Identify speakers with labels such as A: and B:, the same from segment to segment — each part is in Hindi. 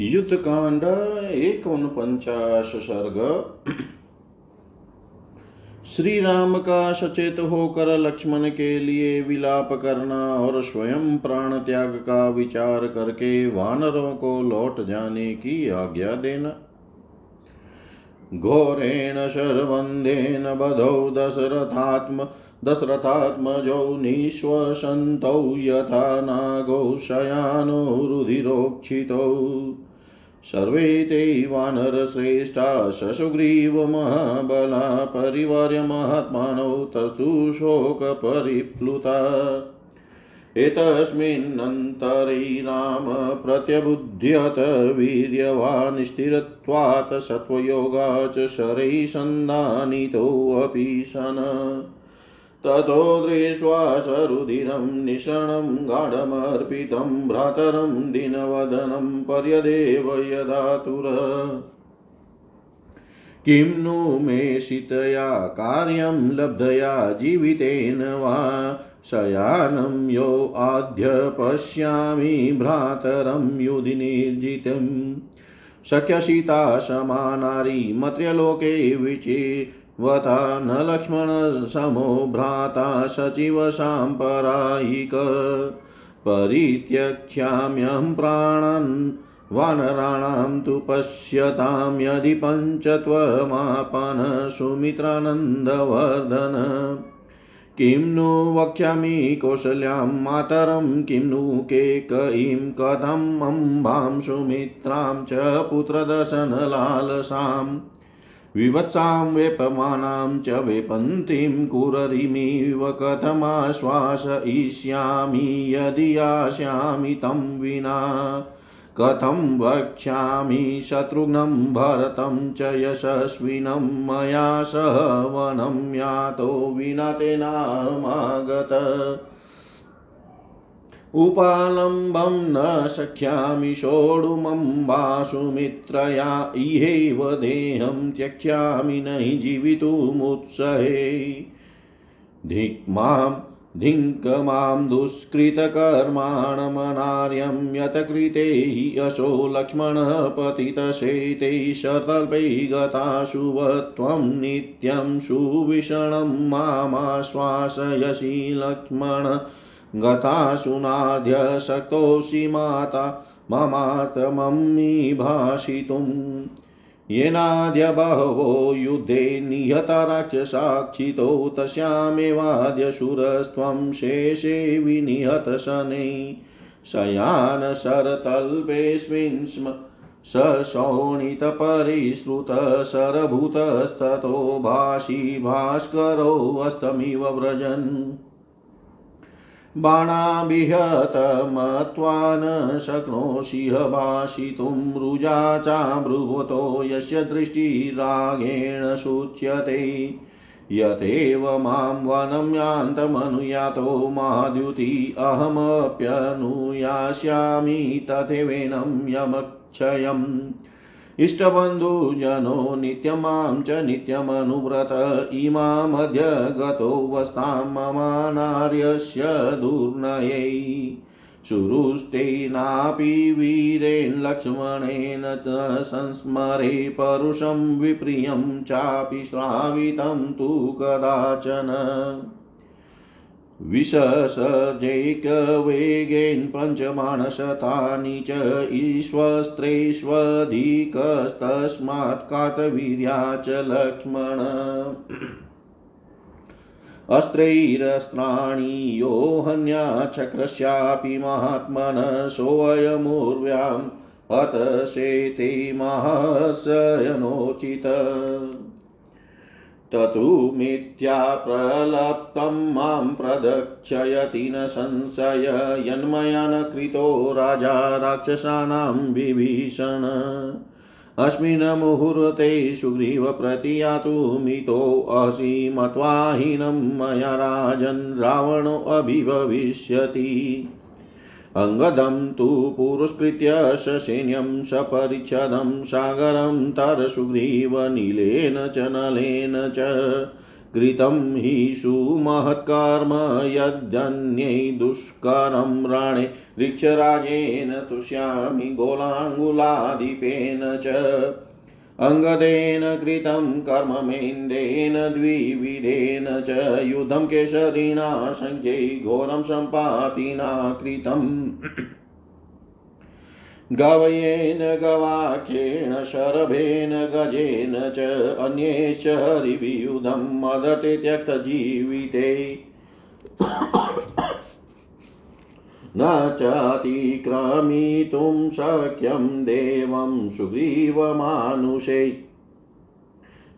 A: युद्ध कांड एक उनपंचाश सर्ग। श्री राम का सचेत होकर लक्ष्मण के लिए विलाप करना और स्वयं प्राण त्याग का विचार करके वानरों को लौट जाने की आज्ञा देना। घोरेण शरबन्धेन बधौ दशरथात्म दशरथात्मजौ निःश्वसन्तौ यथा नागौ शयानो रुधिरोक्षितौ। सर्वे ते वानरश्रेष्ठा शशुग्रीवमहाबला परिवार्य महात्मानौ तस्तु शोकपरिप्लुता एतस्मिन्नन्तरे राम प्रत्यबुध्यत वीर्यवान् स्थिरत्वात् सत्त्वयोगा च शरैः सन्धानितोऽपि शन। ततो दृष्ट्वा सरुधिरं निशनं गाढमर्पितं भ्रातरं दिनवदनं पर्यदेव यदातुर किं नु मे शीतया कार्यं लब्धया जीवितेन वा शयानं यो आद्य पश्यामि भ्रातरं युधि निर्जितम् शक्यसीता समानारी मत्र्यलोके विचे वता न लक्ष्मणसमो भ्राता सचिवसाम्परायिक परित्यक्ष्याम्यहं प्राणान्, वानराणां तु पश्यतां यदि पञ्चत्वमापन सुमित्रानन्दवर्धन। किं नु वक्ष्यामि कौशल्यां मातरं, किं नु केकयीं कथम् अम्बां सुमित्रां च पुत्रदशनलालसाम् विवत्सां वेपमानां च वेपन्तीं कुररिमिव कथमाश्वासयिष्यामि यदि यास्यामि तं विना। कथं वक्ष्यामि शत्रुघ्नं भरतं च यशस्विनं मया सह वनं यातो विना तेनामागत उपालम्बं न शक्ष्यामि सोढुमम्बासुमित्रया इहैव देहं त्यक्ष्यामि न हि जीवितुमुत्सहे। धिक्मां धिङ्क माँ दुष्कृतकर्माणमनार्यं यत्कृते हि यशो लक्ष्मणः पतितशेते शतल्पै गताशुवत्वं नित्यं सुविषणं मामाश्वासयसि लक्ष्मण गताशुनाद्य शक्तोऽसि माता ममात्मम्मि भाषितुम्। येनाद्य बहवो युद्धे निहता राक्षसाक्षितो तस्यामेवाद्य शूरस्त्वं शेषे विनिहतशनै। शयान शरतल्पेऽस्मिन् स्म सशोणितपरिश्रुतशरभूतस्ततो भाषी भास्करोऽस्तमिव व्रजन्। बाणाभिहतमत्वा न शक्नोषि भाषितुं रुजा चाब्रुवतो यस्य दृष्टिरागेण सूच्यते। यथेव माँ वनं यान्तमनुयातो महाद्युति अहमप्यनुयास्यामि तथैवेनं यमक्षयम्। इष्टबन्धुजनो नित्यमां च नित्यमनुव्रत इमामद्य गतो वस्तां ममानार्यस्य दुर्नयै। शुरुष्टेनापि वीरेण लक्ष्मणेन च संस्मरे परुषं विप्रियं चापि श्रावितं तु कदाचन। विससर्जैकवेगेन पञ्चमानशतानि च ईश्वस्त्रेष्वधिकस्तस्मात् कातवीर्या च लक्ष्मण। अस्त्रैरस्त्राणि यो हन्याचक्रस्यापि महात्मनः सोऽयमुर्व्याम् अत शेते महाशयनोचित। ततु मिथ्या प्रलप्तं माँ प्रदक्षयति न संशय यन्मया न कृतो राजा राक्षसानां विभीषण। अस्मिन् मुहूर्ते सुग्रीवप्रतियातुमितोऽसि मत्वा हीनं मया राजन् रावणोऽभिभविष्यति अङ्गदं तु पुरस्कृत्य ससैन्यं सपरिच्छदं सागरं तरसुग्रीवनीलेन च नलेन च कृतं हि सुमहत्कर्म यद्यन्यै दुष्करं राणे ऋक्षराजेन तुष्यामि गोलाङ्गुलाधिपेन च अङ्गदेन कृतं कर्ममेन्देन द्विविधेन च युधं केशरिणा सञ्जै घोरं सम्पातिना कृतम्। गवयेन गवाक्षेण शरभेन गजेन च अन्यैश्च हरिवियुधं मदते त्यक्तजीविते। न चातिक्रमितुं शक्यं देवं सुग्रीवमानुषे।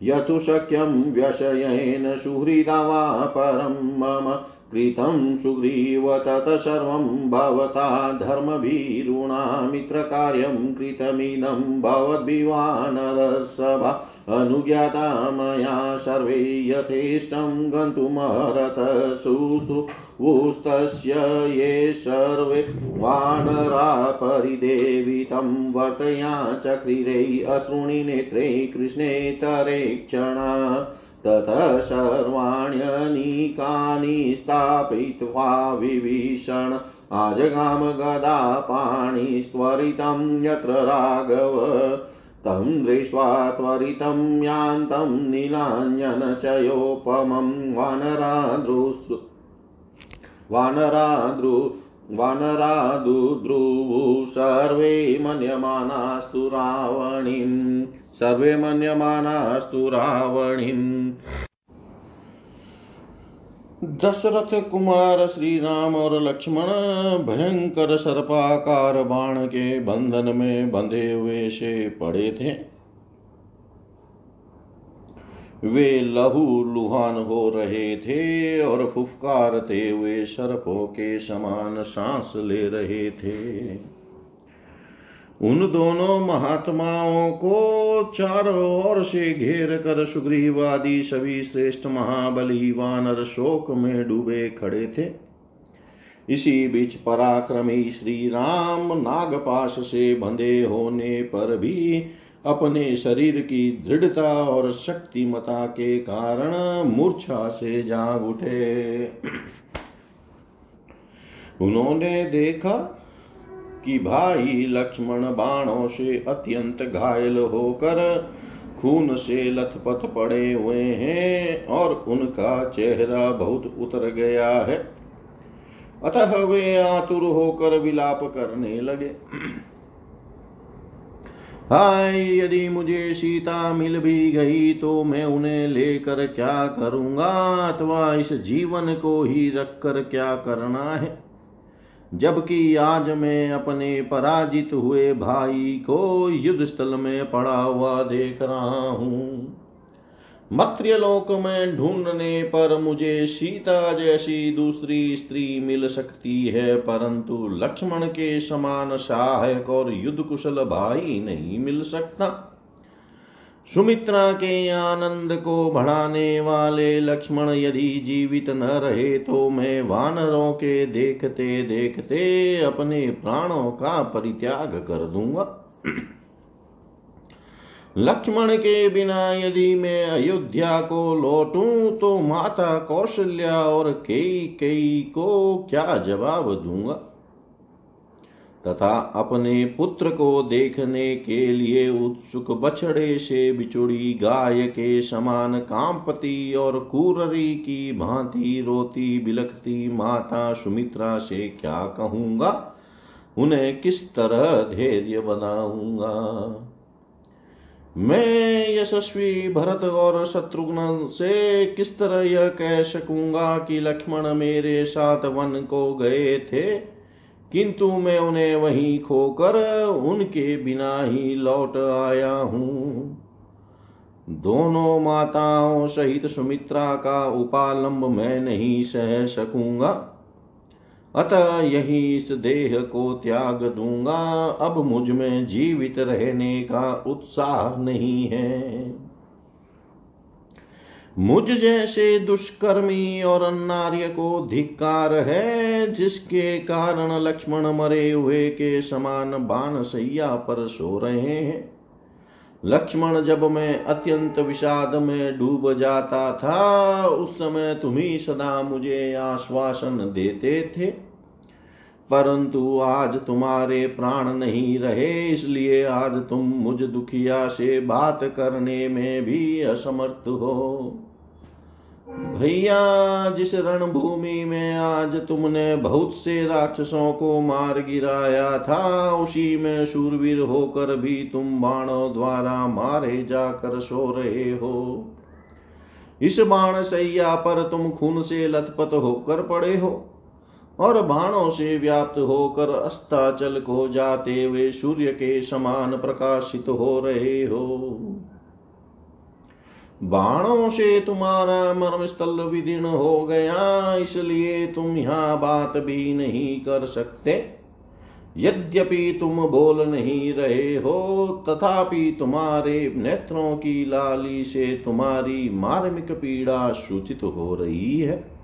A: यतु शक्यं व्यशयेन सुहृदा वा परं मम कृतं सुग्रीव, तत् सर्वं भवता धर्मभीरुणा मित्रकार्यं कृतमिदं भवद्भिवानरसभा अनुज्ञाता मया सर्वे यथेष्टं गन्तुमर्हत सुस्तुस्तस्य ये सर्वे वानरा परिदेवितं वर्तया चक्रिरे अश्रुणि नेत्रे कृष्णेतरे क्षणा। ततः सर्वाण्यनीकानि स्थापयित्वा विभीषण आजगाम गदा पाणिस्त्वरितं यत्र राघव। तं दृष्ट्वा त्वरितं यान्तं नीलाञ्जनचयोपमं वानराद्रुस्तु वानराद्रु वानरादुद्रुवु सर्वे मन्यमानास्तु रावणीं सर्वे मन्यमानास्तु रावणीम्। दशरथ कुमार श्री राम और लक्ष्मण भयंकर सर्पाकार बाण के बंधन में बंधे हुए से पड़े थे। वे लहू लुहान हो रहे थे और फुफकारते हुए सर्पों के समान सांस ले रहे थे। उन दोनों महात्माओं को चारों ओर से घेर कर सुग्रीवादी सभी श्रेष्ठ महाबली वानर शोक में डूबे खड़े थे। इसी बीच पराक्रमी श्री राम नागपाश से बंधे होने पर भी अपने शरीर की दृढ़ता और शक्तिमता के कारण मूर्छा से जाग उठे। उन्होंने देखा कि भाई लक्ष्मण बाणों से अत्यंत घायल होकर खून से लथपथ पड़े हुए हैं और उनका चेहरा बहुत उतर गया है। अतः वे आतुर होकर विलाप करने लगे। हाय, यदि मुझे सीता मिल भी गई तो मैं उन्हें लेकर क्या करूँगा? अथवा इस जीवन को ही रख कर क्या करना है? जबकि आज मैं अपने पराजित हुए भाई को युद्ध स्थल में पड़ा हुआ देख रहा हूँ। मत्र्यलोक में ढूँढने पर मुझे सीता जैसी दूसरी स्त्री मिल सकती है, परंतु लक्ष्मण के समान सहायक और युद्ध कुशल भाई नहीं मिल सकता। सुमित्रा के आनंद को बढ़ाने वाले लक्ष्मण यदि जीवित न रहे तो मैं वानरों के देखते देखते अपने प्राणों का परित्याग कर दूँगा। लक्ष्मण के बिना यदि मैं अयोध्या को लौटूं तो माता कौशल्या और कई कई को क्या जवाब दूँगा? तथा अपने पुत्र को देखने के लिए उत्सुक बछड़े से बिछुड़ी गाय के समान कामपति और कुररी की भांति रोती बिलखती माता सुमित्रा से क्या कहूँगा? उन्हें किस तरह धैर्य बनाऊँगा? मैं यशस्वी भरत और शत्रुघ्न से किस तरह यह कह सकूँगा कि लक्ष्मण मेरे साथ वन को गए थे? किंतु मैं उन्हें वहीं खोकर उनके बिना ही लौट आया हूँ। दोनों माताओं सहित सुमित्रा का उपालंब मैं नहीं सह सकूँगा। अतः यही इस देह को त्याग दूँगा। अब मुझमें जीवित रहने का उत्साह नहीं है। मुझ जैसे दुष्कर्मी और अन्नार्य को धिक्कार है, जिसके कारण लक्ष्मण मरे हुए के समान बान सैया पर सो रहे हैं। लक्ष्मण जब मैं अत्यंत विषाद में डूब जाता था, उस समय तुम्ही सदा मुझे आश्वासन देते थे। परंतु आज तुम्हारे प्राण नहीं रहे, इसलिए आज तुम मुझ दुखिया से बात करने में भी असमर्थ हो। भैया, जिस रणभूमि में आज तुमने बहुत से राक्षसों को मार गिराया था, उसी में शूरवीर होकर भी तुम बाणों द्वारा मारे जाकर सो रहे हो। इस बाण सैया पर तुम खून से लथपथ होकर पड़े हो और बाणों से व्याप्त होकर अस्ताचल को जाते हुए सूर्य के समान प्रकाशित हो रहे हो। बाणों से तुम्हारा मर्म स्थल विदीर्ण हो गया, इसलिए तुम यहाँ बात भी नहीं कर सकते। यद्यपि तुम बोल नहीं रहे हो, तथापि तुम्हारे नेत्रों की लाली से तुम्हारी मार्मिक पीड़ा सूचित हो रही है।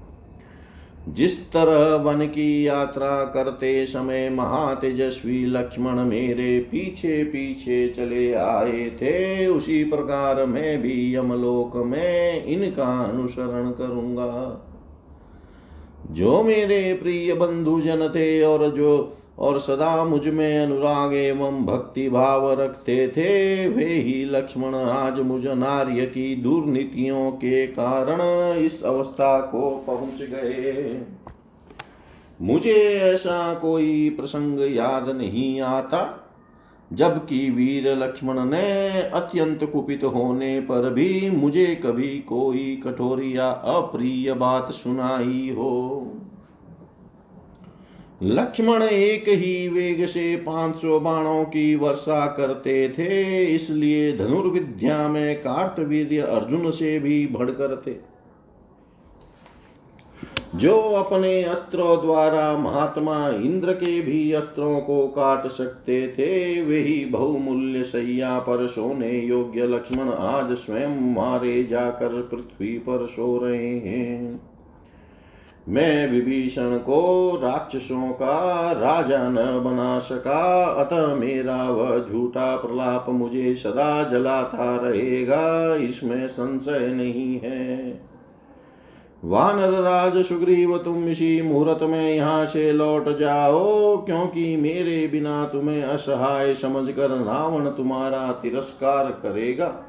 A: जिस तरह वन की यात्रा करते समय महातेजस्वी लक्ष्मण मेरे पीछे पीछे चले आए थे, उसी प्रकार मैं भी यमलोक में इनका अनुसरण करूँगा। जो मेरे प्रिय बंधु जन थे और जो और सदा मुझमें अनुराग एवं भक्ति भाव रखते थे। वे ही लक्ष्मण आज मुझ नार्य की दुर्नीतियों के कारण इस अवस्था को पहुँच गए। मुझे ऐसा कोई प्रसंग याद नहीं आता, जबकि वीर लक्ष्मण ने अत्यंत कुपित होने पर भी मुझे कभी कोई कठोर या अप्रिय बात सुनाई हो। लक्ष्मण एक ही वेग से पाँच सौ बाणों की वर्षा करते थे, इसलिए धनुर्विद्या में कार्तवीर्य अर्जुन से भी बढ़कर थे। जो अपने अस्त्रों द्वारा महात्मा इंद्र के भी अस्त्रों को काट सकते थे वही बहुमूल्य सैया पर सोने योग्य लक्ष्मण आज स्वयं मारे जाकर पृथ्वी पर सो रहे हैं। मैं विभीषण को राक्षसों का राजा न बना सका। अतः मेरा वह झूठा प्रलाप मुझे सदा जलाता रहेगा। इसमें संशय नहीं है। वानर राज सुग्रीव, तुम इसी मुहूर्त में यहाँ से लौट जाओ, क्योंकि मेरे बिना तुम्हें असहाय समझकर रावण तुम्हारा तिरस्कार करेगा।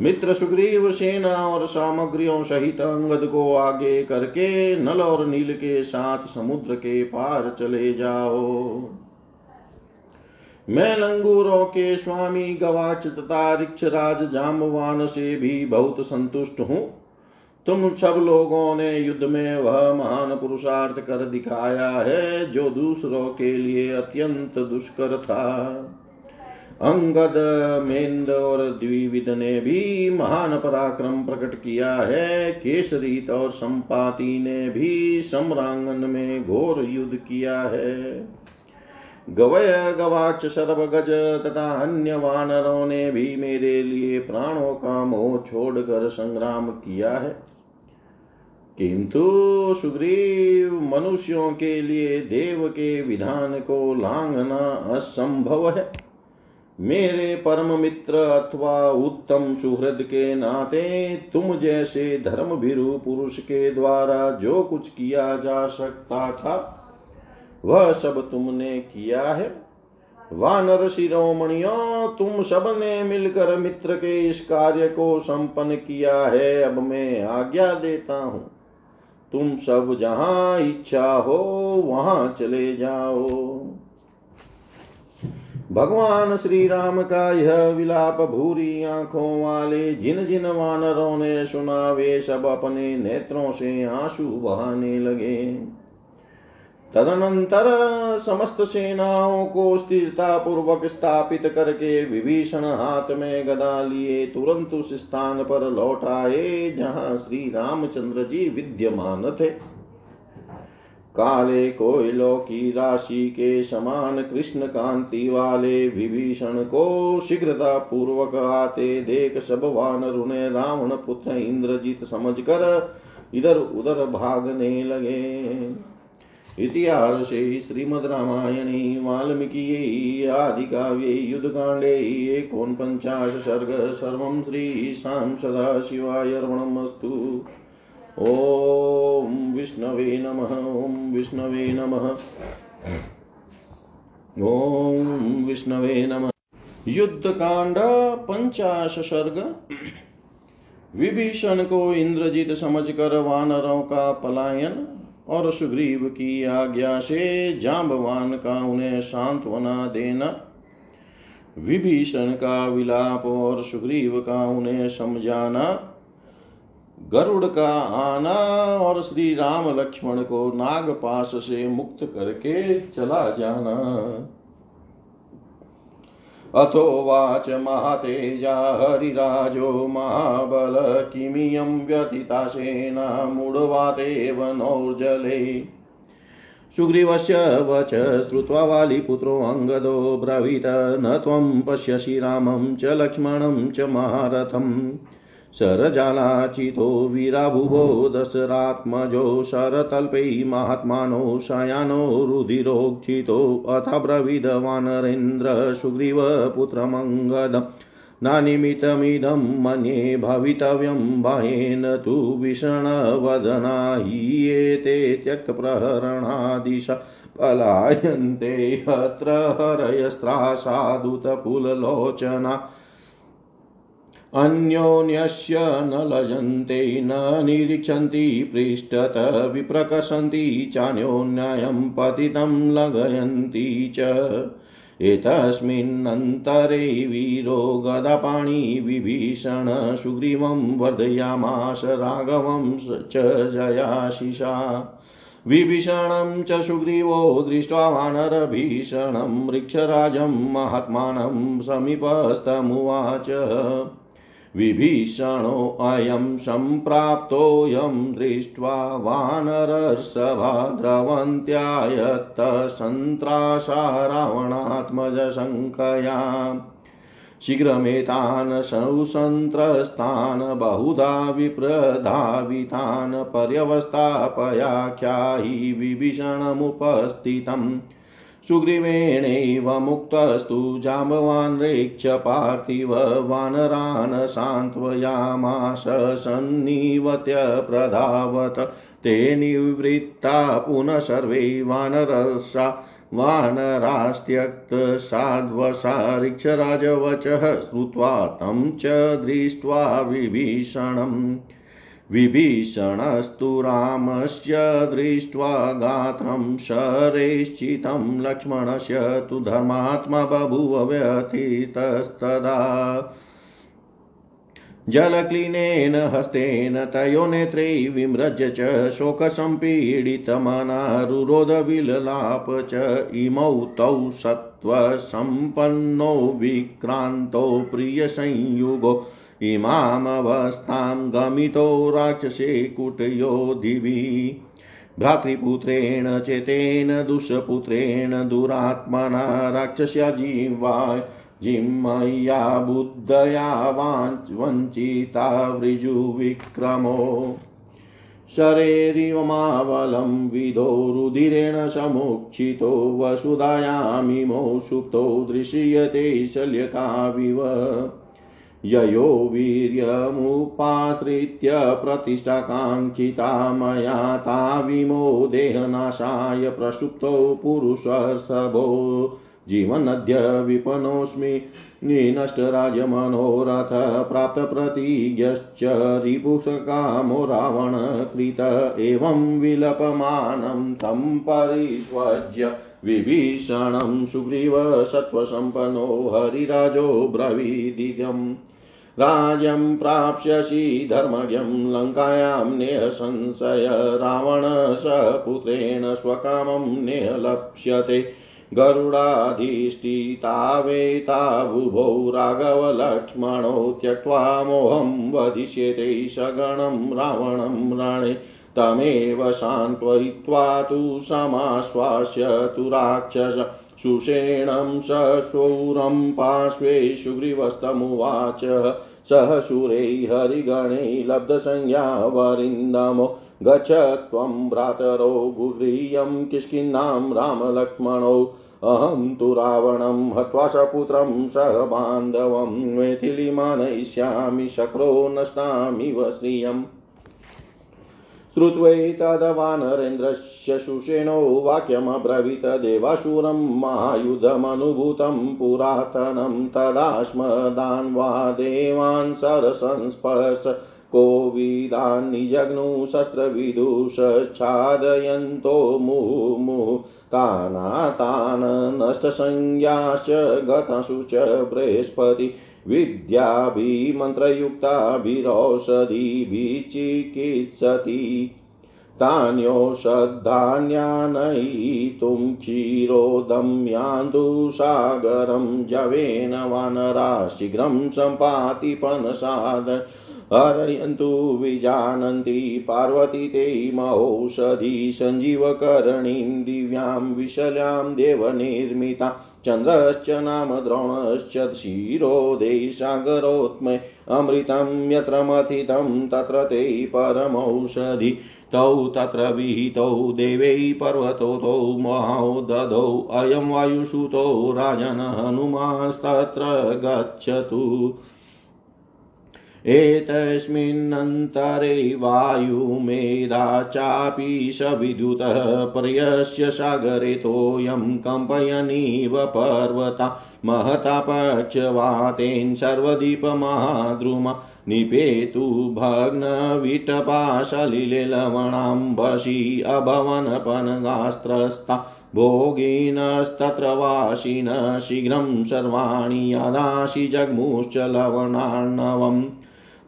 A: मित्र सुग्रीव सेना और सामग्रियों सहित अंगद को आगे करके नल और नील के साथ समुद्र के पार चले जाओ। मैं लंगूरों के स्वामी गवाच तथा रिक्षराज जामवान से भी बहुत संतुष्ट हूँ। तुम सब लोगों ने युद्ध में वह महान पुरुषार्थ कर दिखाया है जो दूसरों के लिए अत्यंत दुष्कर था। अंगद मेंद और द्विविद ने भी महान पराक्रम प्रकट किया है। केसरीत और संपाति ने भी सम्रांगन में घोर युद्ध किया है। गवय गवाच सर्वगज तथा अन्य वानरों ने भी मेरे लिए प्राणों का मोह छोड़कर संग्राम किया है। किंतु सुग्रीव मनुष्यों के लिए देव के विधान को लांघना असंभव है। मेरे परम मित्र अथवा उत्तम सुहृद के नाते, तुम जैसे धर्म भीरु पुरुष के द्वारा जो कुछ किया जा सकता था, वह सब तुमने किया है। वानर शिरोमणियों, तुम सबने मिलकर मित्र के इस कार्य को संपन्न किया है। अब मैं आज्ञा देता हूँ, तुम सब जहाँ इच्छा हो, वहाँ चले जाओ। भगवान श्री राम का यह विलाप भूरी आँखों वाले जिन जिन वानरों ने सुना, वे सब अपने नेत्रों से आँसू बहाने लगे। तदनंतर समस्त सेनाओं को स्थिरता पूर्वक स्थापित करके विभीषण हाथ में गदा लिए तुरंत उस स्थान पर लौट आए, जहाँ श्री रामचंद्र जी विद्यमान थे। काले कोयलों की राशि के समान कृष्ण कांति वाले विभीषण को शीघ्रता पूर्वक आते देख सब वानर उन्हें रावण पुत्र इंद्रजीत समझकर इधर उधर भागने लगे। इतिहासे श्रीमद्रामायणे वाल्मीकियै आदिकाव्ये युद्धकाण्डे एकोनपञ्चाश सर्ग, सर्व सर्वं श्रीशां सदाशिवाय अर्पणमस्तु। ॐ विष्णवे नमः ॐ विष्णवे नमः। ॐ विष्णवे नमः। युद्धकांड पंचाश सर्ग विभीषण को इंद्रजीत समझकर वानरों का पलायन और सुग्रीव की आज्ञा से जाम्बवान का उन्हें सांत्वना देना। विभीषण का विलाप और सुग्रीव का उन्हें समझाना। गरुड़ का आना और श्री राम लक्ष्मण को नागपाश से मुक्त करके चला जाना। अथोवाच महातेजा हरिराजो महाबल, किमियं व्यतिताशेना मूढवातेव नौर्जले सुग्रीवस्य वच श्रुत्वा वालिपुत्रोऽङ्गदो ब्रवीत, न त्वं पश्यसि रामं च लक्ष्मणं च महारथम्। शरजालाचितो वीराभुवो दशरात्मजो शरतल्पै महात्मानो शयानो रुधिरोक्षितो अथ ब्रवीदवानरेन्द्र सुग्रीवपुत्रमङ्गदम् नानिमितमिदं मन्ये भवितव्यं भयेन तु भीषणवदना हि एते त्यक्तप्रहरणादिशा पलायन्ते अत्र हरयस्त्रासादुतपुललोचना अन्योन्यस्य न लजन्ते, न निरीक्षन्ति, पृष्ठत विप्रकसन्ति चान्योन्यं पतितं लघयन्ति च। एतस्मिन्नन्तरे वीरो गदापाणि विभीषण सुग्रीवं वर्धयामास राघवं च जयाशिषा विभीषणं च सुग्रीवो दृष्ट्वा वानरभीषणं, वृक्षराजं महात्मानं समीपस्तमुवाच विभीषणोऽयं सम्प्राप्तोऽयं दृष्ट्वा वानरसभा द्रवन्त्यायत्तसन्त्रासा रावणात्मजशङ्कया शीघ्रमेतान् सौसन्त्रस्तान् बहुधा विप्रधावितान् पर्यवस्थापयाख्यायि विभीषणमुपस्थितम्। सुग्रीवेणैव मुक्तस्तु जाम्बवान् रेक्ष पार्थिव वानरान् सान्त्वयामास सन्निवत्य प्रधावत। ते निवृत्ता पुनः सर्वे वानरसा वानरास्त्यक्तसाध्वसा ऋक्षराजवचः श्रुत्वा तं च दृष्ट्वा विभीषणम्। विभीषणस्तु रामस्य दृष्ट्वा गात्रं शरैश्चितं लक्ष्मणस्य तु धर्मात्मा बभूव व्यथितस्तदा। जलक्लीनेन हस्तेन तयो नेत्रे विमृज्य च शोकसम्पीडितमनारुरोधविललाप च इमौ तौ सत्त्वसम्पन्नौ विक्रान्तौ प्रियसंयुगो। इमामवस्थां गमितो राक्षसे कुटयो दिवि। भ्रातृपुत्रेण चेतेन दुष्पुत्रेण दुरात्मना राक्षस्या जीवाय जिह्मया बुद्धया वञ्चिता वृजुविक्रमो। शरेरिवमावलं विधो रुधिरेण समुक्षितो वसुधायामिमो सुप्तो दृश्यते शल्यकाविव। ययो वीर्यमुपाश्रित्य प्रतिष्ठाकाङ्क्षिता मया ताविमो देहनाशाय प्रसुप्तौ पुरुषसभो जीवनद्य विपनोऽस्मि निनष्टराजमनोरथ प्राप्तप्रतिज्ञश्च रिपुषकामो रावणकृत एवं विलपमानं तं परिष्वज्य विभीषणं सुग्रीव सत्त्वसम्पन्नो हरिराजो ब्रवीदिगम् राज्यं प्राप्स्यसि धर्मज्ञं लङ्कायां नेहसंशय रावण स पुत्रेण स्वकामं नेहलप्स्यते। गरुडाधिष्ठितावेताबुभौ राघवलक्ष्मणौ त्यक्त्वा मोहं वदिष्यते सगणं रावणं राणे। तमेव सान्त्वयित्वा तु समाश्वास्य तु राक्षस। सुषेणं सशौरं पार्श्वे सुग्रीवस्तमुवाच सह शूरै हरिगणै लब्धसंज्ञा वरिन्दमो
B: गच्छ त्वं भ्रातरो गुह्रियं किष्किन्नां रामलक्ष्मणौ। अहं तु रावणं हत्वा सपुत्रं सह बान्धवं मैथिलीमानयिष्यामि शक्रो नष्टामिव श्रियम्। श्रुत्वैतदवानरेन्द्रस्य सुषेणो वाक्यमब्रवीत देवासुरं महायुधमनुभूतं पुरातनं तदा स्मदान्वा देवान् सरसंस्पर्श कोविदान्निजग्नु शस्त्रविदुषच्छादयन्तो मुहुमुः तानातान् नष्टसंज्ञाश्च गतासु च बृहस्पति विद्याभिमन्त्रयुक्ताभिरौषधिभिश्चिकित्सति तान्योषधान्यानयितुं क्षीरोदम्यान्तु सागरं जवेन वानरा शीघ्रं सम्पाति हरयन्तु विजानन्ति पार्वती ते महौषधी सञ्जीवकरणीं दिव्यां विशल्यां देवनिर्मिता। चन्द्रश्च नाम द्रोणश्च क्षीरोदेशागरोत्मय अमृतं यत्र मथितं तत्र ते परमौषधि। तौ तत्र विहितौ देवै पर्वतोतौ महाौ दधौ अयं वायुसुतो राजन हनुमांस्तत्र गच्छतु। एतस्मिन्नन्तरे वायुमेधाश्चापि सविद्युतः पर्यस्य सागरे तोयं कम्पयनीव पर्वता महतापक्षवातेन सर्वदीपमाद्रुमा निपेतु भग्नविटपाशलिले लवणाम्बसि अभवनपनगास्त्रस्ता भोगिनस्तत्र वासिन शीघ्रं सर्वाणि यदाशि जग्मुश्च लवणार्णवम्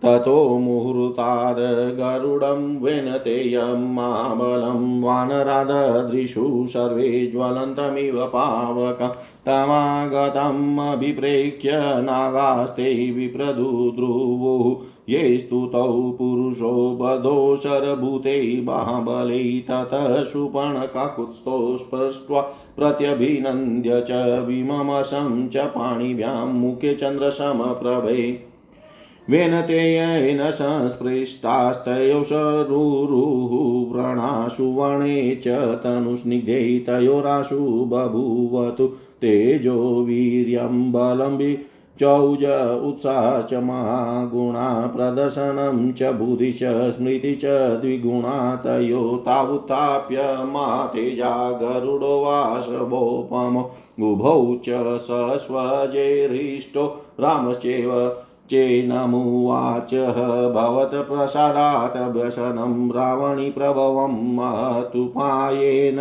B: ततो मुहूर्ताद् गरुडं वेनतेयं महाबलं वानराददृशु सर्वे ज्वलन्तमिव पावकं तमागतम् अभिप्रेक्ष्य नागास्ते विप्रदुद्रुवुः। ये स्तुतौ पुरुषो बधो शरभूते बाहुबलै ततः सुपर्णकाकुत्स्थो स्पृष्ट्वा प्रत्यभिनन्द्य च विममशं च पाणिभ्यां मुखे चन्द्रसमप्रभे वेनतेयेन संस्पृष्टास्तयो शरुरुः व्रणाशुवणे च तनुस्निग्धे तयोराशु बभूवतु तेजो वीर्यं बलं चौज उत्साह च महागुणा प्रदर्शनं च बुद्धि च स्मृति च द्विगुणा तयो तावुत्थाप्य मातेजा गरुडो वासवोपम उभौ च सस्वजेरिष्टो रामश्चैव चेनमुवाच भवत्प्रसादात् व्यसनं रावणीप्रभवं महतुपायेन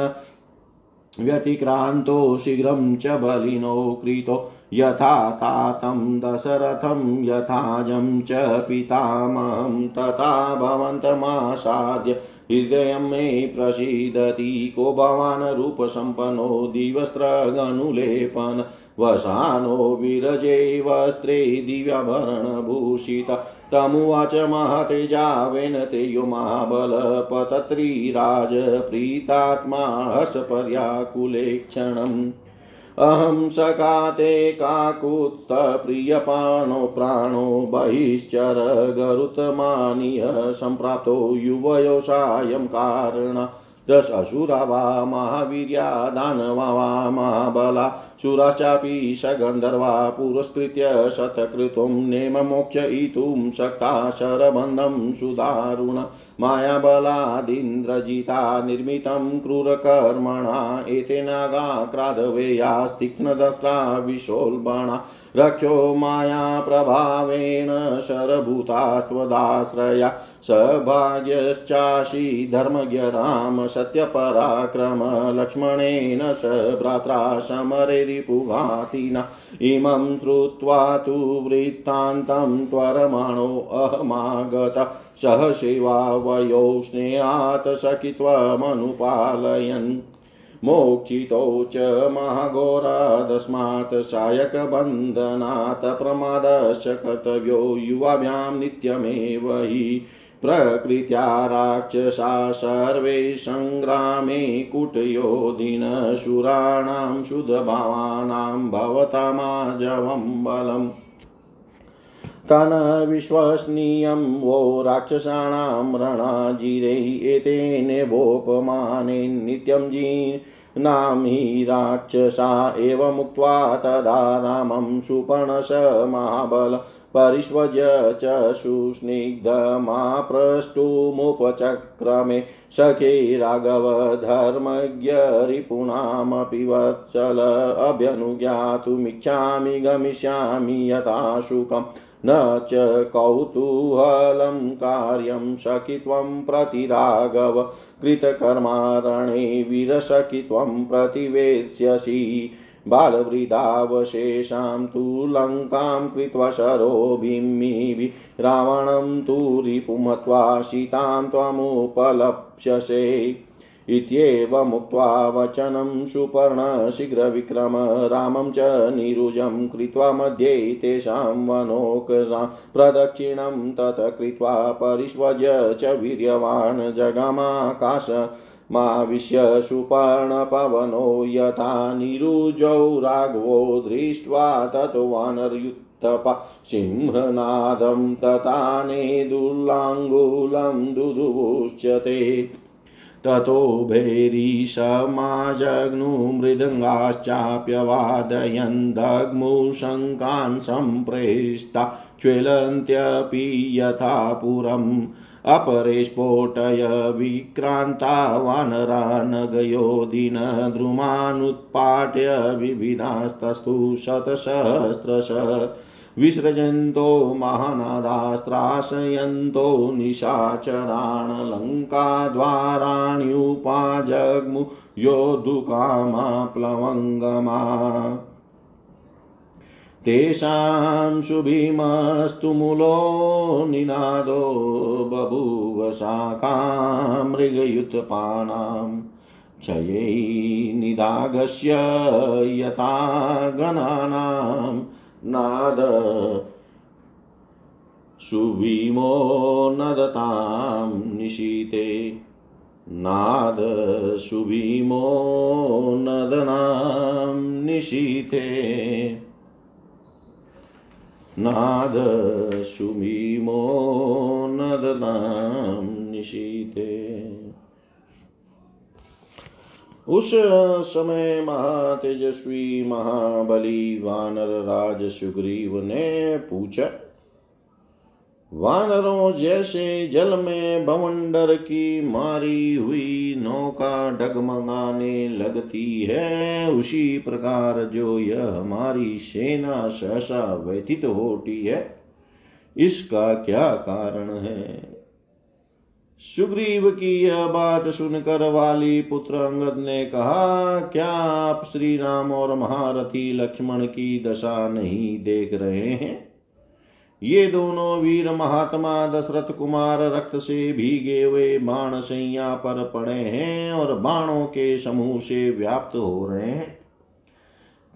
B: व्यतिक्रान्तो शीघ्रं च बलिनो कृतो यथा तातं दशरथं यथाजं च पितामहं तथा भवन्तमासाद्य हृदयं मे प्रसीदति को भवान् रूपसम्पन्नो दिवस्त्रगनुलेपन वसानो विरजे वस्त्रे दिव्याभरणभूषित। तमुवाच महतेजावेन तेयो महाबलपतत्रीराज प्रीतात्मा हसपर्याकुले क्षणम्। अहं सकाते काकुत्स्थप्रियपाणो प्राणो बहिश्चर गरुतमानीय सम्प्राप्तो युवयो सायं कारणा। दश असुरा वा महावीर्या दानवा वा महाबला सुराश्चापि सगन्धर्वा पुरस्कृत्य शतकृतं नेममोक्षयितुं शक्ता शरबन्धं सुदारुण मायाबलादिन्द्रजिता निर्मितं क्रूरकर्मणा। एते नागाक्रादवेयास्तीक्ष्णदस्रा विशोल्बणा रक्षो मायाप्रभावेण शरभूतास्त्वदाश्रया। सभाग्यश्चाशी धर्मज्ञ राम सत्यपराक्रम लक्ष्मणेन स भ्रात्रा समरे रिपुघातिना इमं श्रुत्वा तु वृत्तान्तं त्वरमाणो अहमागत। सह सेवावयो स्नेहात् सखित्वमनुपालयन् मोक्षितो च महाघोरादस्मात् सायकबन्धनात् प्रमादश्च कर्तव्यो युवाभ्यां नित्यमेव हि। प्रकृत्या राक्षसा सर्वे सङ्ग्रामे कुटयोधिनशुराणां शुद्धभावानां भवतामाजवं बलम् वो राक्षसाणां रणाजिरे एतेनेवोपमाने नित्यं जीनामि राक्षसा एवमुक्त्वा तदा रामं सुपर्णश महाबल परिष्वज्य च सुस्निग्धमाप्रष्टुमुपचक्रमे सखे राघव धर्मज्ञ रिपुणामपि वत्सल अभ्यनुज्ञातुमिच्छामि गमिष्यामि यथा सुखम् न च कौतूहलं कार्यं सखित्वं प्रति राघव। कृतकर्मारणे वीरसखित्वं प्रतिवेत्स्यसि। बालवृदावशेषां तु लङ्कां कृत्वा शरोभिमिवि रावणं तु रिपुमत्वा सीतां त्वमुपलप्स्यसे इत्येवमुक्त्वा वचनं सुपर्णशीघ्रविक्रम रामं च निरुजं कृत्वा मध्ये तेषां वनोकसां प्रदक्षिणं तत् कृत्वा परिष्वज्य च वीर्यवान् जगमाकाश माविश्य सुपर्णपवनो यथा निरुजौ राघवो दृष्ट्वा तत् वानरयुत्तपा सिंहनादं तथा नेदुर्लाङ्गूलं दुदुश्चते ततो भैरीसमाजग्नुमृदङ्गाश्चाप्यवादयन् दग्मुशङ्कान् सम्प्रेष्टा, ज्वलन्त्यपि यथा पुरम्। अपरे स्फोटय विक्रान्ता वानरा नगयोदिन द्रुमानुत्पाट्य विविधास्तस्तु शतसहस्रश विसृजन्तो महानादास्त्राशयन्तो निशाचराणलङ्काद्वाराण्युपाजग्मु योद्धुकामाप्लवङ्गमा तेषां शुभिमस्तु मूलो निनादो बभूव शाखा मृगयुतपानां क्षयै निदागस्य यथा गणानां नाद सुभीमो नदतां निशीते। नाद सुभीमो नदनां निशीते। नाद सुमीमो नदनां निशीते। उस समय महातेजस्वी महाबली वानर राज सुग्रीव ने पूछा, वानरों, जैसे जल में बवंडर की मारी हुई नौका डगमगाने लगती है। उसी प्रकार जो यह हमारी सेना सहसा व्यथित होती है, इसका क्या कारण है? सुग्रीव की यह बात सुनकर वाली पुत्र अंगद ने कहा, क्या आप श्री राम और महारथी लक्ष्मण की दशा नहीं देख रहे हैं? ये दोनों वीर महात्मा दशरथ कुमार रक्त से भीगे हुए बाण सैया पर पड़े हैं और बाणों के समूह से व्याप्त हो रहे हैं।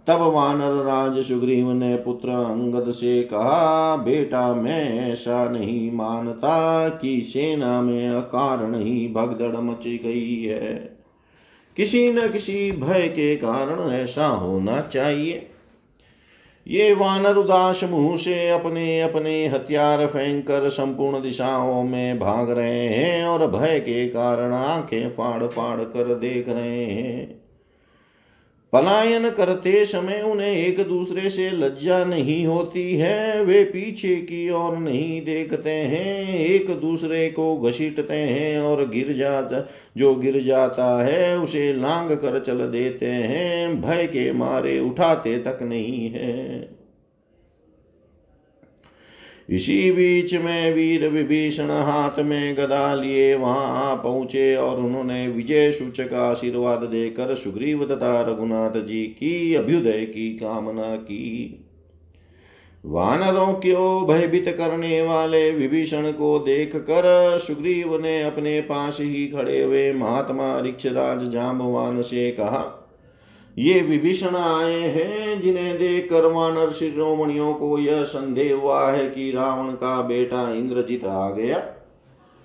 B: तब वानर राज सुग्रीव ने पुत्र अंगद से कहा, बेटा, मैं ऐसा नहीं मानता कि सेना में अकारण ही भगदड़ मच गई है। किसी न किसी भय के कारण ऐसा होना चाहिए। ये वानर उदास मुँह से अपने अपने हथियार फेंक कर संपूर्ण दिशाओं में भाग रहे हैं और भय के कारण आँखें फाड़ फाड़ कर देख रहे हैं। पलायन करते समय उन्हें एक दूसरे से लज्जा नहीं होती है। वे पीछे की ओर नहीं देखते हैं। एक दूसरे को घसीटते हैं और गिर जाता, जो गिर जाता है, उसे लांग कर चल देते हैं। भय के मारे उठाते तक नहीं है। इसी बीच में वीर विभीषण हाथ में गदा लिए वहाँ पहुँचे और उन्होंने विजय सूचक आशीर्वाद देकर सुग्रीव तथा रघुनाथ जी की अभ्युदय की कामना की। वानरों को भयभीत करने वाले विभीषण को देख कर सुग्रीव ने अपने पास ही खड़े हुए महात्मा ऋक्षराज जाम्बवान से कहा ये विभीषण आए हैं, जिन्हें देख कर वानर शिरोमणियों को यह संदेह हुआ है कि रावण का बेटा इंद्रजीत आ गया।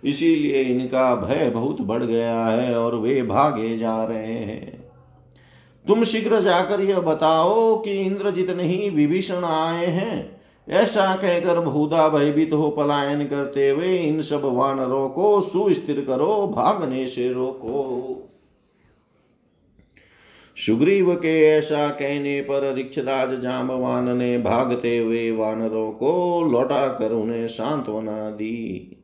B: इसीलिए इनका भय बहुत बढ़ गया है और वे भागे जा रहे हैं। तुम शीघ्र जाकर यह बताओ कि इंद्रजीत नहीं विभीषण आए हैं। ऐसा कहकर बहुधा भयभीत हो पलायन करते हुए इन सब वानरों को सुस्थिर करो, भागने से रोको। सुग्रीव के ऐसा कहने पर ऋक्षराज जामवान ने भागते हुए वानरों को लौटा कर उन्हें सांत्वना दी।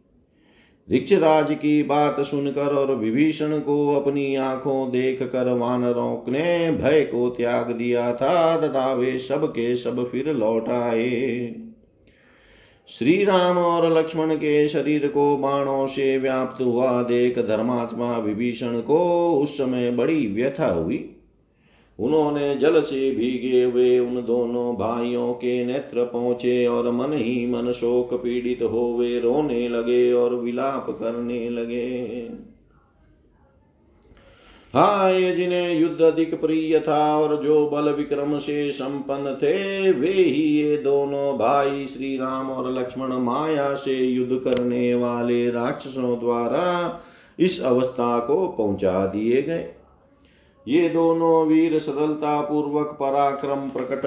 B: ऋक्षराज की बात सुनकर और विभीषण को अपनी आँखों देख कर वानरों ने भय को त्याग दिया था, तथा वे सब के सब फिर लौट आए। श्री राम और लक्ष्मण के शरीर को बाणों से व्याप्त हुआ देख धर्मात्मा विभीषण को उस समय बड़ी व्यथा हुई। उन्होंने जल से भीगे हुए उन दोनों भाइयों के नेत्र पहुँचे और मन ही मन शोक पीड़ित हो वे रोने लगे और विलाप करने लगे। हाय जिन्हें युद्ध अधिक प्रिय था और जो बल विक्रम से संपन्न थे, वे ही ये दोनों भाई श्री राम और लक्ष्मण माया से युद्ध करने वाले राक्षसों द्वारा इस अवस्था को पहुँचा दिए गए। ये दोनों वीर सरलता पूर्वक पराक्रम प्रकट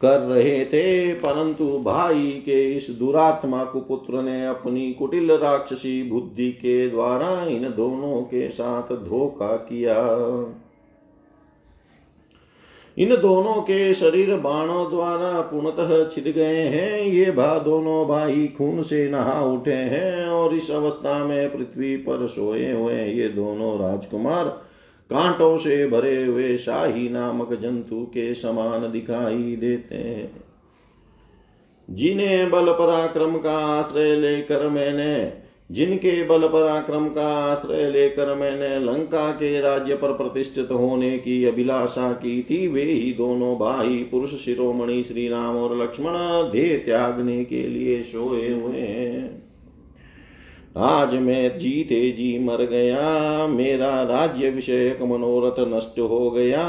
B: कर रहे थे, परंतु भाई के इस दुरात्मा कुपुत्र ने अपनी कुटिल राक्षसी बुद्धि के द्वारा इन दोनों के साथ धोखा किया। इन दोनों के शरीर बाणों द्वारा पूर्णतः छिद गए हैं। ये भा दोनों भाई खून से नहा उठे हैं और इस अवस्था में पृथ्वी पर सोए हुए ये दोनों राजकुमार कांटों से भरे हुए शाही नामक जंतु के समान दिखाई देते हैं। जिन्हें बल पराक्रम का आश्रय लेकर मैंने जिनके बल पराक्रम का आश्रय लेकर मैंने लंका के राज्य पर प्रतिष्ठित होने की अभिलाषा की थी, वे ही दोनों भाई पुरुष शिरोमणि श्री राम और लक्ष्मण देह त्यागने के लिए सोए हुए आज मैं जीते जी मर गया, मेरा राज्य विषयक मनोरथ नष्ट हो गया।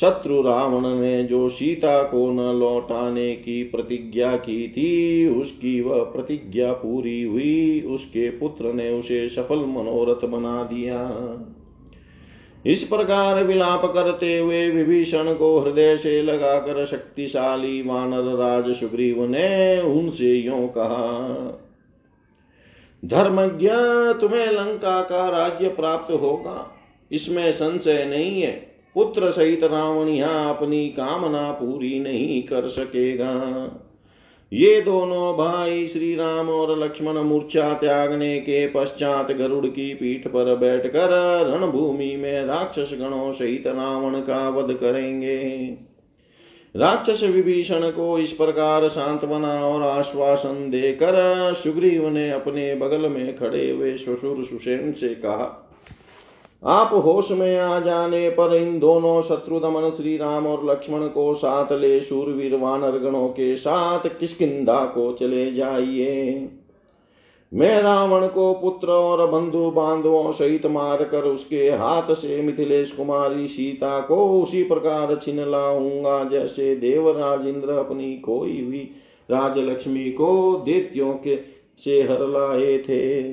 B: शत्रु रावण ने जो सीता को न लौटाने की प्रतिज्ञा की थी, उसकी वह प्रतिज्ञा पूरी हुई। उसके पुत्र ने उसे सफल मनोरथ बना दिया। इस प्रकार विलाप करते हुए विभीषण को हृदय से लगाकर शक्तिशाली वानर राज सुग्रीव ने उनसे यो कहा, धर्मज्ञ, तुम्हें लंका का राज्य प्राप्त होगा। इसमें संशय नहीं है। पुत्र सहित रावण यहाँ अपनी कामना पूरी नहीं कर सकेगा। ये दोनों भाई श्री राम और लक्ष्मण मूर्छा त्यागने के पश्चात गरुड़ की पीठ पर बैठकर रणभूमि में राक्षस गणों सहित रावण का वध करेंगे। राक्षस विभीषण को इस प्रकार सांत्वना और आश्वासन देकर सुग्रीव ने अपने बगल में खड़े हुए ससुर सुसेन से कहा आप होश में आ जाने पर इन दोनों शत्रु दमन श्री राम और लक्ष्मण को साथ ले शूरवीर वानर गणों के साथ किसकिदा को चले जाइए। मैं रावण को पुत्र और बंधु बांधवों सहित मार कर उसके हाथ से मिथिलेश कुमारी सीता को उसी प्रकार छिन लाऊँगा, जैसे देवराज इंद्र अपनी खोई हुई राजलक्ष्मी को देत्यों के से हर लाए थे।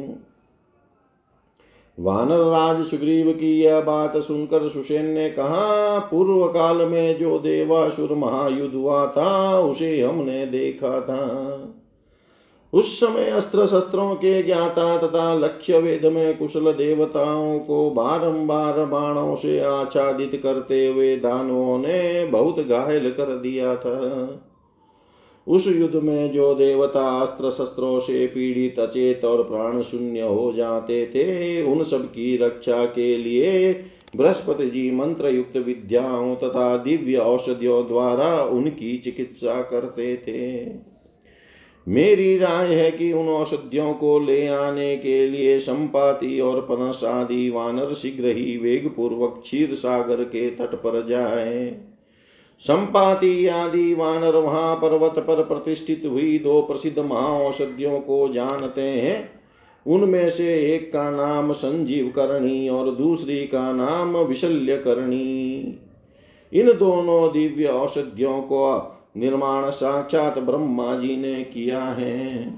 B: वानर राज सुग्रीव की यह बात सुनकर सुसेन ने कहा पूर्व काल में जो देवासुर महायुद्ध हुआ था, उसे हमने देखा था। उस समय अस्त्र शस्त्रों के ज्ञाता तथा लक्ष्य वेद में कुशल देवताओं को बारंबार बाणों से आच्छादित करते हुए दानवों ने बहुत घायल कर दिया था। उस युद्ध में जो देवता अस्त्र शस्त्रों से पीड़ित, अचेत और प्राण शून्य हो जाते थे, उन सब की रक्षा के लिए बृहस्पति जी मंत्र युक्त विद्याओं तथा दिव्य औषधियों द्वारा उनकी चिकित्सा करते थे। मेरी राय है कि उन औषधियों को ले आने के लिए संपाति और पनस आदि वानर शीघ्र ही वेग पूर्वक क्षीर सागर के तट पर जाए। संपाति आदि वानर वहाँ पर्वत पर प्रतिष्ठित हुई दो प्रसिद्ध महाऔषधियों को जानते हैं। उनमें से एक का नाम संजीव करणी और दूसरी का नाम विशल्य करणी। इन दोनों दिव्य औषधियों को निर्माण साक्षात ब्रह्मा जी ने किया है।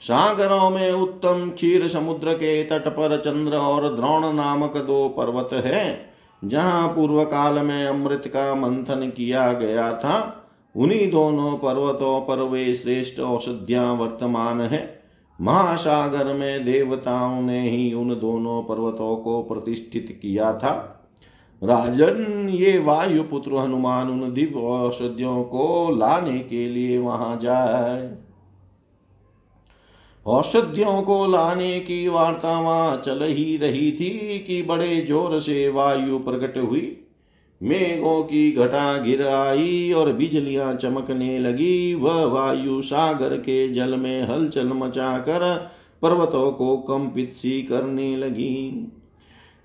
B: सागरों में उत्तम क्षीर समुद्र के तट पर चंद्र और द्रोण नामक दो पर्वत है। जहाँ पूर्व काल में अमृत का मंथन किया गया था, उन्हीं दोनों पर्वतों पर वे श्रेष्ठ औषधियाँ वर्तमान है। महासागर में देवताओं ने ही उन दोनों पर्वतों को प्रतिष्ठित किया था। राजन, ये वायु पुत्र हनुमान उन दिव्य औषधियों को लाने के लिए वहाँ जाए। औषधियों को लाने की वार्ता वहाँ चल ही रही थी कि बड़े ज़ोर से वायु प्रकट हुई। मेघों की घटा गिर आई और बिजलियाँ चमकने लगी। वह वायु सागर के जल में हलचल मचाकर पर्वतों को कंपित सी करने लगी।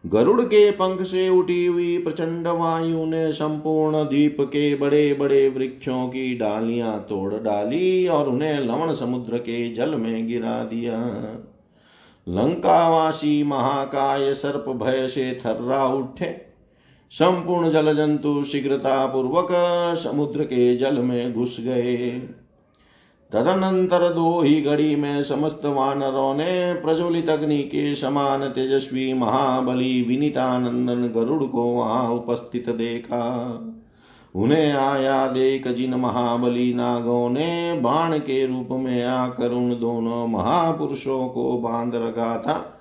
B: गरुड़ के पंख से उठी हुई प्रचंड वायु ने संपूर्ण द्वीप के बड़े बड़े वृक्षों की डालियाँ तोड़ डाली और उन्हें लवण समुद्र के जल में गिरा दिया। लंकावासी महाकाय सर्प भय से थर्रा उठे। संपूर्ण जल जंतु शीघ्रता पूर्वक समुद्र के जल में घुस गए। तदनंतर दो ही घड़ी में समस्त वानरों ने प्रज्वलित अग्नि के समान तेजस्वी महाबली विनीतानंदन गरुड़ को वहाँ उपस्थित देखा। उन्हें आया देख जिन महाबली नागों ने बाण के रूप में आकर उन दोनों महापुरुषों को बाँध रखा था।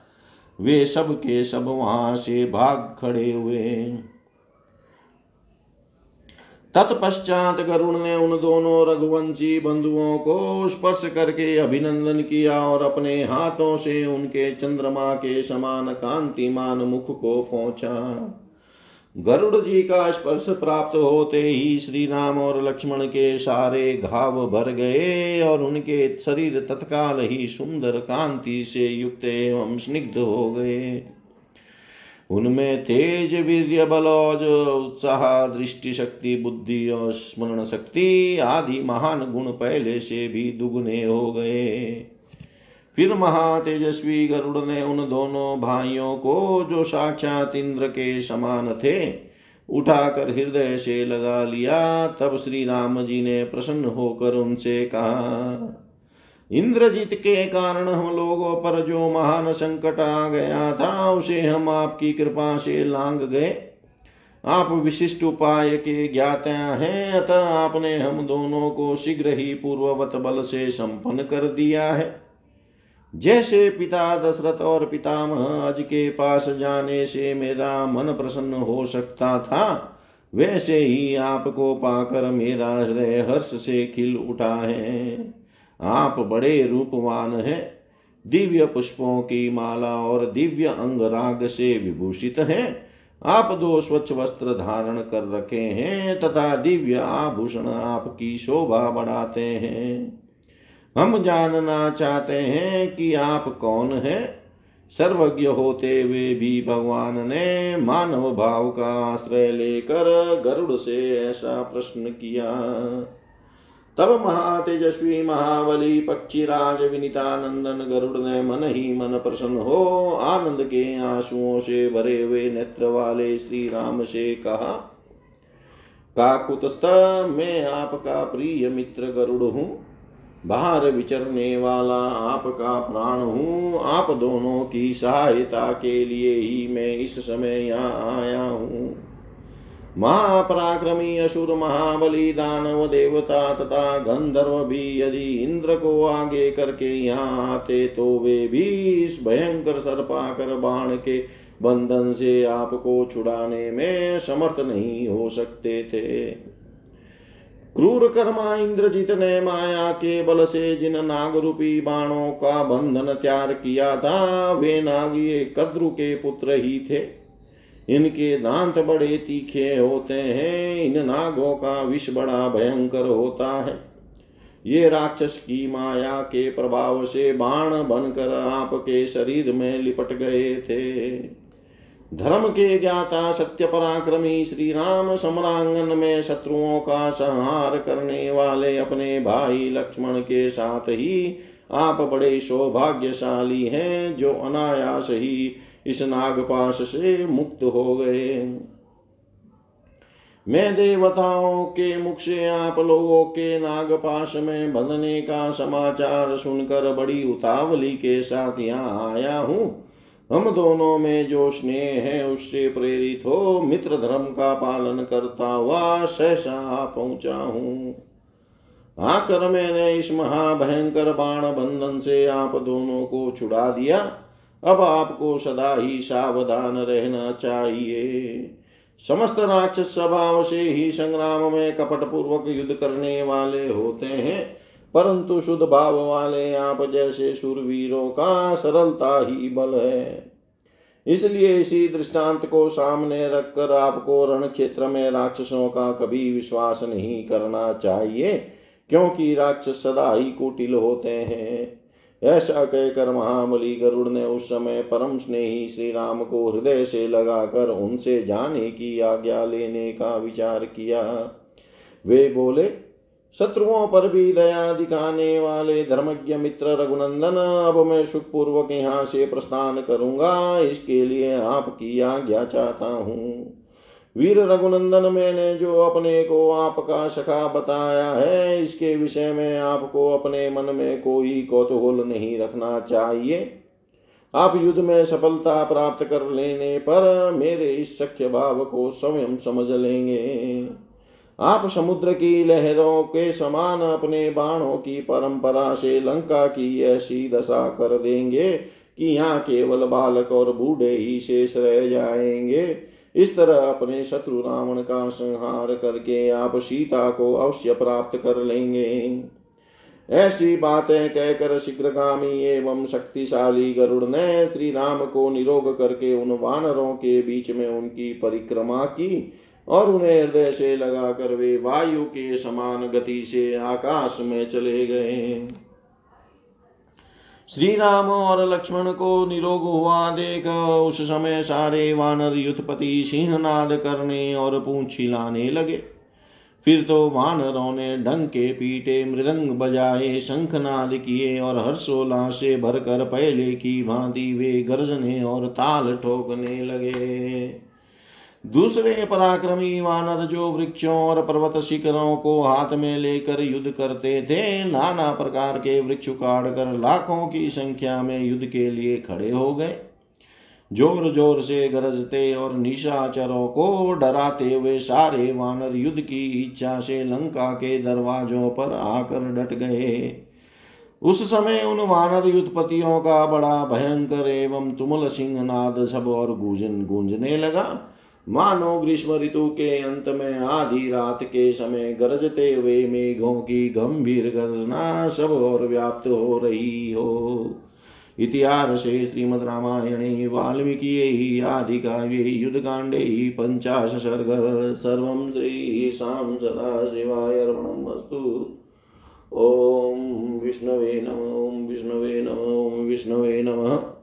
B: वे सब के सब वहाँ से भाग खड़े हुए। तत्पश्चात गरुण ने उन दोनों रघुवंशी बंधुओं को स्पर्श करके अभिनंदन किया और अपने हाथों से उनके चंद्रमा के समान कांतिमान मुख को पहुँचा। गरुड़ जी का स्पर्श प्राप्त होते ही श्री राम और लक्ष्मण के सारे घाव भर गए और उनके शरीर तत्काल ही सुंदर कांति से युक्त एवं स्निग्ध हो गए। उनमें तेज वीर्य बलौज उत्साह, दृष्टि शक्ति, बुद्धि और स्मरण शक्ति आदि महान गुण पहले से भी दुगने हो गए। फिर महातेजस्वी गरुड़ ने उन दोनों भाइयों को जो साक्षात इंद्र के समान थे, उठाकर हृदय से लगा लिया। तब श्री राम जी ने प्रसन्न होकर उनसे कहा इंद्रजीत के कारण हम लोगों पर जो महान संकट आ गया था, उसे हम आपकी कृपा से लांग गए। आप विशिष्ट उपाय के ज्ञात हैं, अतः आपने हम दोनों को शीघ्र ही पूर्ववत बल से संपन्न कर दिया है। जैसे पिता दशरथ और पितामह अज के पास जाने से मेरा मन प्रसन्न हो सकता था, वैसे ही आपको पाकर मेरा हृदय हर्ष से खिल उठा है। आप बड़े रूपवान हैं। दिव्य पुष्पों की माला और दिव्य अंगराग से विभूषित हैं। आप दो स्वच्छ वस्त्र धारण कर रखे हैं तथा दिव्य आभूषण आपकी शोभा बढ़ाते हैं। हम जानना चाहते हैं कि आप कौन है। सर्वज्ञ होते हुए भी भगवान ने मानव भाव का आश्रय लेकर गरुड़ से ऐसा प्रश्न किया। तब महातेजस्वी महाबली पक्षीराज विनीतानंदन गरुड़ ने मन ही मन प्रसन्न हो, आनंद के आंसुओं से भरे हुए नेत्र वाले श्री राम से कहा, काकुतस्थ, मैं आपका प्रिय मित्र गरुड़ हूँ बाहर विचरने वाला आपका प्राण हूँ, आप दोनों की सहायता के लिए ही मैं इस समय यहाँ आया हूँ। महापराक्रमी असुर महाबली दानव देवता तथा गंधर्व भी यदि इंद्र को आगे करके यहाँ आते तो वे भी इस भयंकर सर्पाकर बाण के बंधन से आपको छुड़ाने में समर्थ नहीं हो सकते थे। क्रूर कर्मा इंद्रजित ने माया के बल से जिन नाग रूपी बाणों का बंधन त्यार किया था, वे नाग ये कद्रु के पुत्र ही थे। इनके दांत बड़े तीखे होते हैं, इन नागों का विष बड़ा भयंकर होता है। ये राक्षस की माया के प्रभाव से बाण बनकर आपके शरीर में लिपट गए थे। धर्म के ज्ञाता सत्य पराक्रमी श्री राम सम्रांगन में शत्रुओं का संहार करने वाले अपने भाई लक्ष्मण के साथ ही आप बड़े सौभाग्यशाली हैं, जो अनायास ही इस नागपाश से मुक्त हो गए। मैं देवताओं के मुख से आप लोगों के नागपाश में बंधने का समाचार सुनकर बड़ी उतावली के साथ यहाँ आया हूँ। हम दोनों में जो स्नेह है उससे प्रेरित हो मित्र धर्म का पालन करता हुआ सहसा पहुँचा हूँ। आकर मैंने इस महाभयंकर बाण बंधन से आप दोनों को छुड़ा दिया। अब आपको सदा ही सावधान रहना चाहिए। समस्त राक्षस स्वभाव से ही संग्राम में कपट पूर्वक युद्ध करने वाले होते हैं, परंतु शुद्ध भाव वाले आप जैसे सुरवीरों का सरलता ही बल है। इसलिए इसी दृष्टांत को सामने रखकर आपको रण क्षेत्र में राक्षसों का कभी विश्वास नहीं करना चाहिए, क्योंकि राक्षस सदा ही कुटिल होते हैं। ऐसा कहकर महाबली गरुड़ ने उस समय परम स्नेही श्री राम को हृदय से लगाकर उनसे जाने की आज्ञा लेने का विचार किया। वे बोले, शत्रुओं पर भी दया दिखाने वाले धर्मज्ञ मित्र रघुनंदन, अब मैं सुखपूर्वक यहाँ से प्रस्थान करूँगा, इसके लिए आपकी आज्ञा चाहता हूँ। वीर रघुनंदन मैंने जो अपने को आपका सखा बताया है, इसके विषय में आपको अपने मन में कोई कौतूहल नहीं रखना चाहिए। आप युद्ध में सफलता प्राप्त कर लेने पर मेरे इस सख्य भाव को स्वयं समझ लेंगे। आप समुद्र की लहरों के समान अपने बाणों की परंपरा से लंका की ऐसी दशा कर देंगे कि यहाँ केवल बालक और बूढ़े ही शेष रह जाएँगे। इस तरह अपने शत्रु रावण का संहार करके आप सीता को अवश्य प्राप्त कर लेंगे। ऐसी बातें कहकर शीघ्रगामी एवं शक्तिशाली गरुड़ ने श्री राम को निरोग करके उन वानरों के बीच में उनकी परिक्रमा की और उन्हें हृदय से लगाकर वे वायु के समान गति से आकाश में चले गए। श्री राम और लक्ष्मण को निरोग हुआ देख, उस समय सारे वानर युद्धपति सिंहनाद करने और पूछ हिलाने लगे। फिर तो वानरों ने डंके पीटे, मृदंग बजाए, शंखनाद किए और हर्षोल्लास से भरकर पहले की भांति वे गर्जने और ताल ठोकने लगे। दूसरे पराक्रमी वानर जो वृक्षों और पर्वत शिखरों को हाथ में लेकर युद्ध करते थे, नाना प्रकार के वृक्ष उखाड़ कर लाखों की संख्या में युद्ध के लिए खड़े हो गए। ज़ोर ज़ोर से गरजते और निशाचरों को डराते हुए सारे वानर युद्ध की इच्छा से लंका के दरवाजों पर आकर डट गए। उस समय उन वानर युद्धपतियों का बड़ा भयंकर एवं तुमल सिंह नाद सब और गूंजन गूंजने लगा। मानो ग्रीष्म ऋतु के अंत में आधी रात के समय गरजते हुए मेघों की गंभीर गर्जना सब और व्याप्त हो रही हो। इतिहासे श्रीमद् रामायणे, वाल्मीकि आदिकाव्ये युद्धकाण्डे पञ्चाश सर्ग, सर्व श्रीशां सदाशिवाय अर्पणमस्तु ॐ विष्णवे नम ॐ विष्णवे नम ॐ विष्णवे नमः।